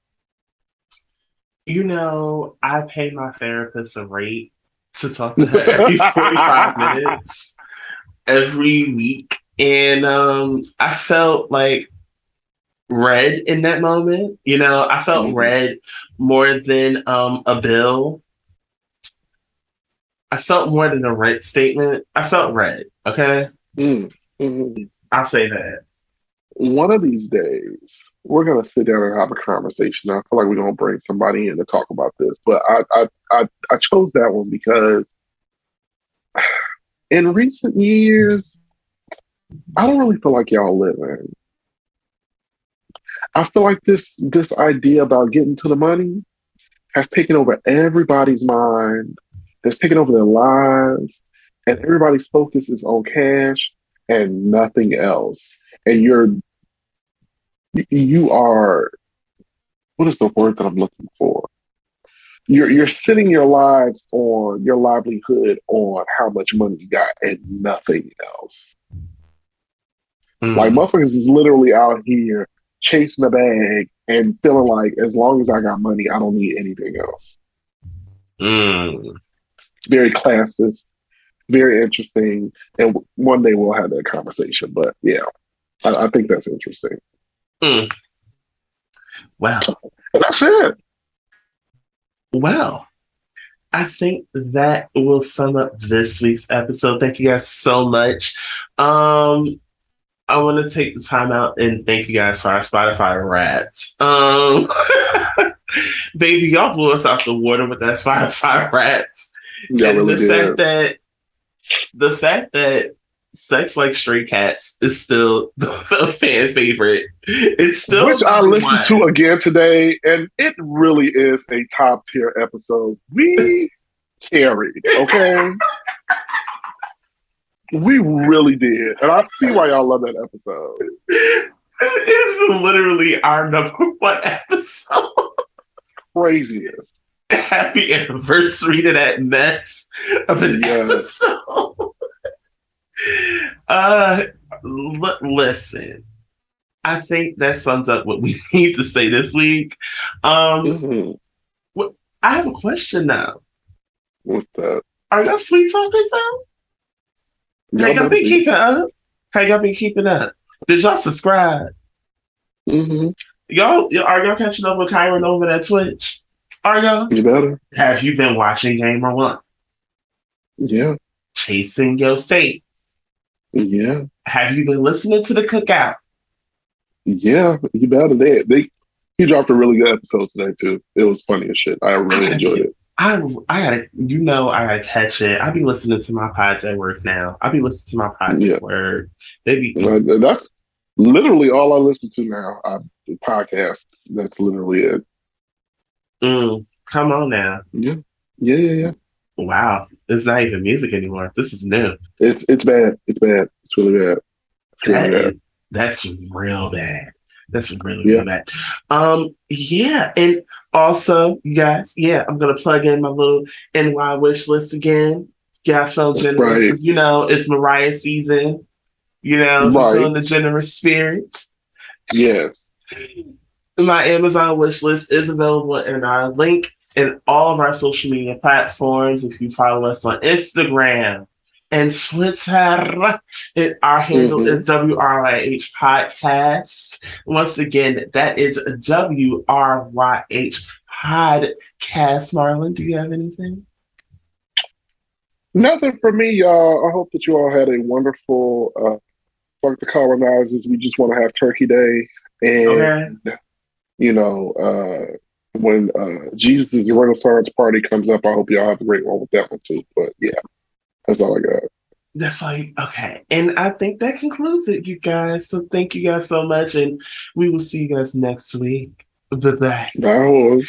You know, I pay my therapist a rate to talk to her every 45 minutes every week. And um, I felt like red in that moment. You know, I felt Mhm. read more than um, a bill. I felt more than a rent statement. I felt red. Okay. Mm, mhm. I'll say that. one of these days we're gonna sit down and have a conversation. I feel like we're gonna bring somebody in to talk about this, but I I I, I chose that one because in recent years I don't really feel like y'all living. I feel like this this idea about getting to the money has taken over everybody's mind. Has taken over their lives, and everybody's focus is on cash and nothing else and you're you are what is the word that I'm looking for? You're you're sitting your lives on your livelihood on how much money you got and nothing else. Mm. Like motherfuckers is literally out here chasing a bag and feeling like as long as I got money, I don't need anything else. Mm. Very classist, very interesting, and one day we'll have that conversation. But yeah, I, I think that's interesting. Well, And that's it. Well, I think that will sum up this week's episode. Thank you guys so much. Um, I want to take the time out and thank you guys for our Spotify Wrapped. Um, baby, y'all blew us out the water with that Spotify Wrapped. And really the fact that the fact that Sex Like Stray Cats is still a fan favorite. It's still Which I listened to again today, and it really is a top tier episode. We carried, okay? We really did. And I see why y'all love that episode. It's literally our number one episode. Craziest. Happy anniversary to that mess of an Yes. episode. uh, l- listen, I think that sums up what we need to say this week. Um, Mhm. I have a question now. What's that? Are y'all sweet talkers though? How y'all been keeping up? How y'all been keeping up? Did y'all subscribe? Mm-hmm. Y'all, are y'all catching up with Kyron over at Twitch? Are y'all? You better. Have you been watching Gamer One? Yeah. Chasing Your Fate? Yeah. Have you been listening to the Cookout? Yeah. You better. They, they, he dropped a really good episode today, too. It was funny as shit. I really enjoyed it. I I gotta, you know, I gotta catch it. I be listening to my pods at work now. I be listening to my pods Yeah. at work. They be, Uh, that's literally all I listen to now. I, podcasts. That's literally it. mm, come on now. Yeah. Yeah. Yeah. Yeah. Wow, it's not even music anymore. This is new. It's it's bad. It's bad. It's really bad. It's really That bad. is, that's real bad. That's really, Yeah. really bad. Um, yeah, and also, you guys, yeah, I'm gonna plug in my little NY wish list again. Gas felt That's generous right. you know it's Mariah season. You know, Right. feeling the generous spirit. Yes. My Amazon wish list is available in our link in all of our social media platforms. If you follow us on Instagram and Twitter, it, our handle Mhm. is WRYH Podcast. Once again, that is WRYH Podcast. Marlon, do you have anything? Nothing for me, y'all. I hope that you all had a wonderful uh fuck the colonizers. We just want to have Turkey Day. And Okay. you know, uh when uh Jesus' Renaissance party comes up, I hope y'all have a great one with that one too. But yeah, that's all I got. That's like, okay. And I think that concludes it, you guys. So thank you guys so much. And we will see you guys next week. Bye bye. Bye.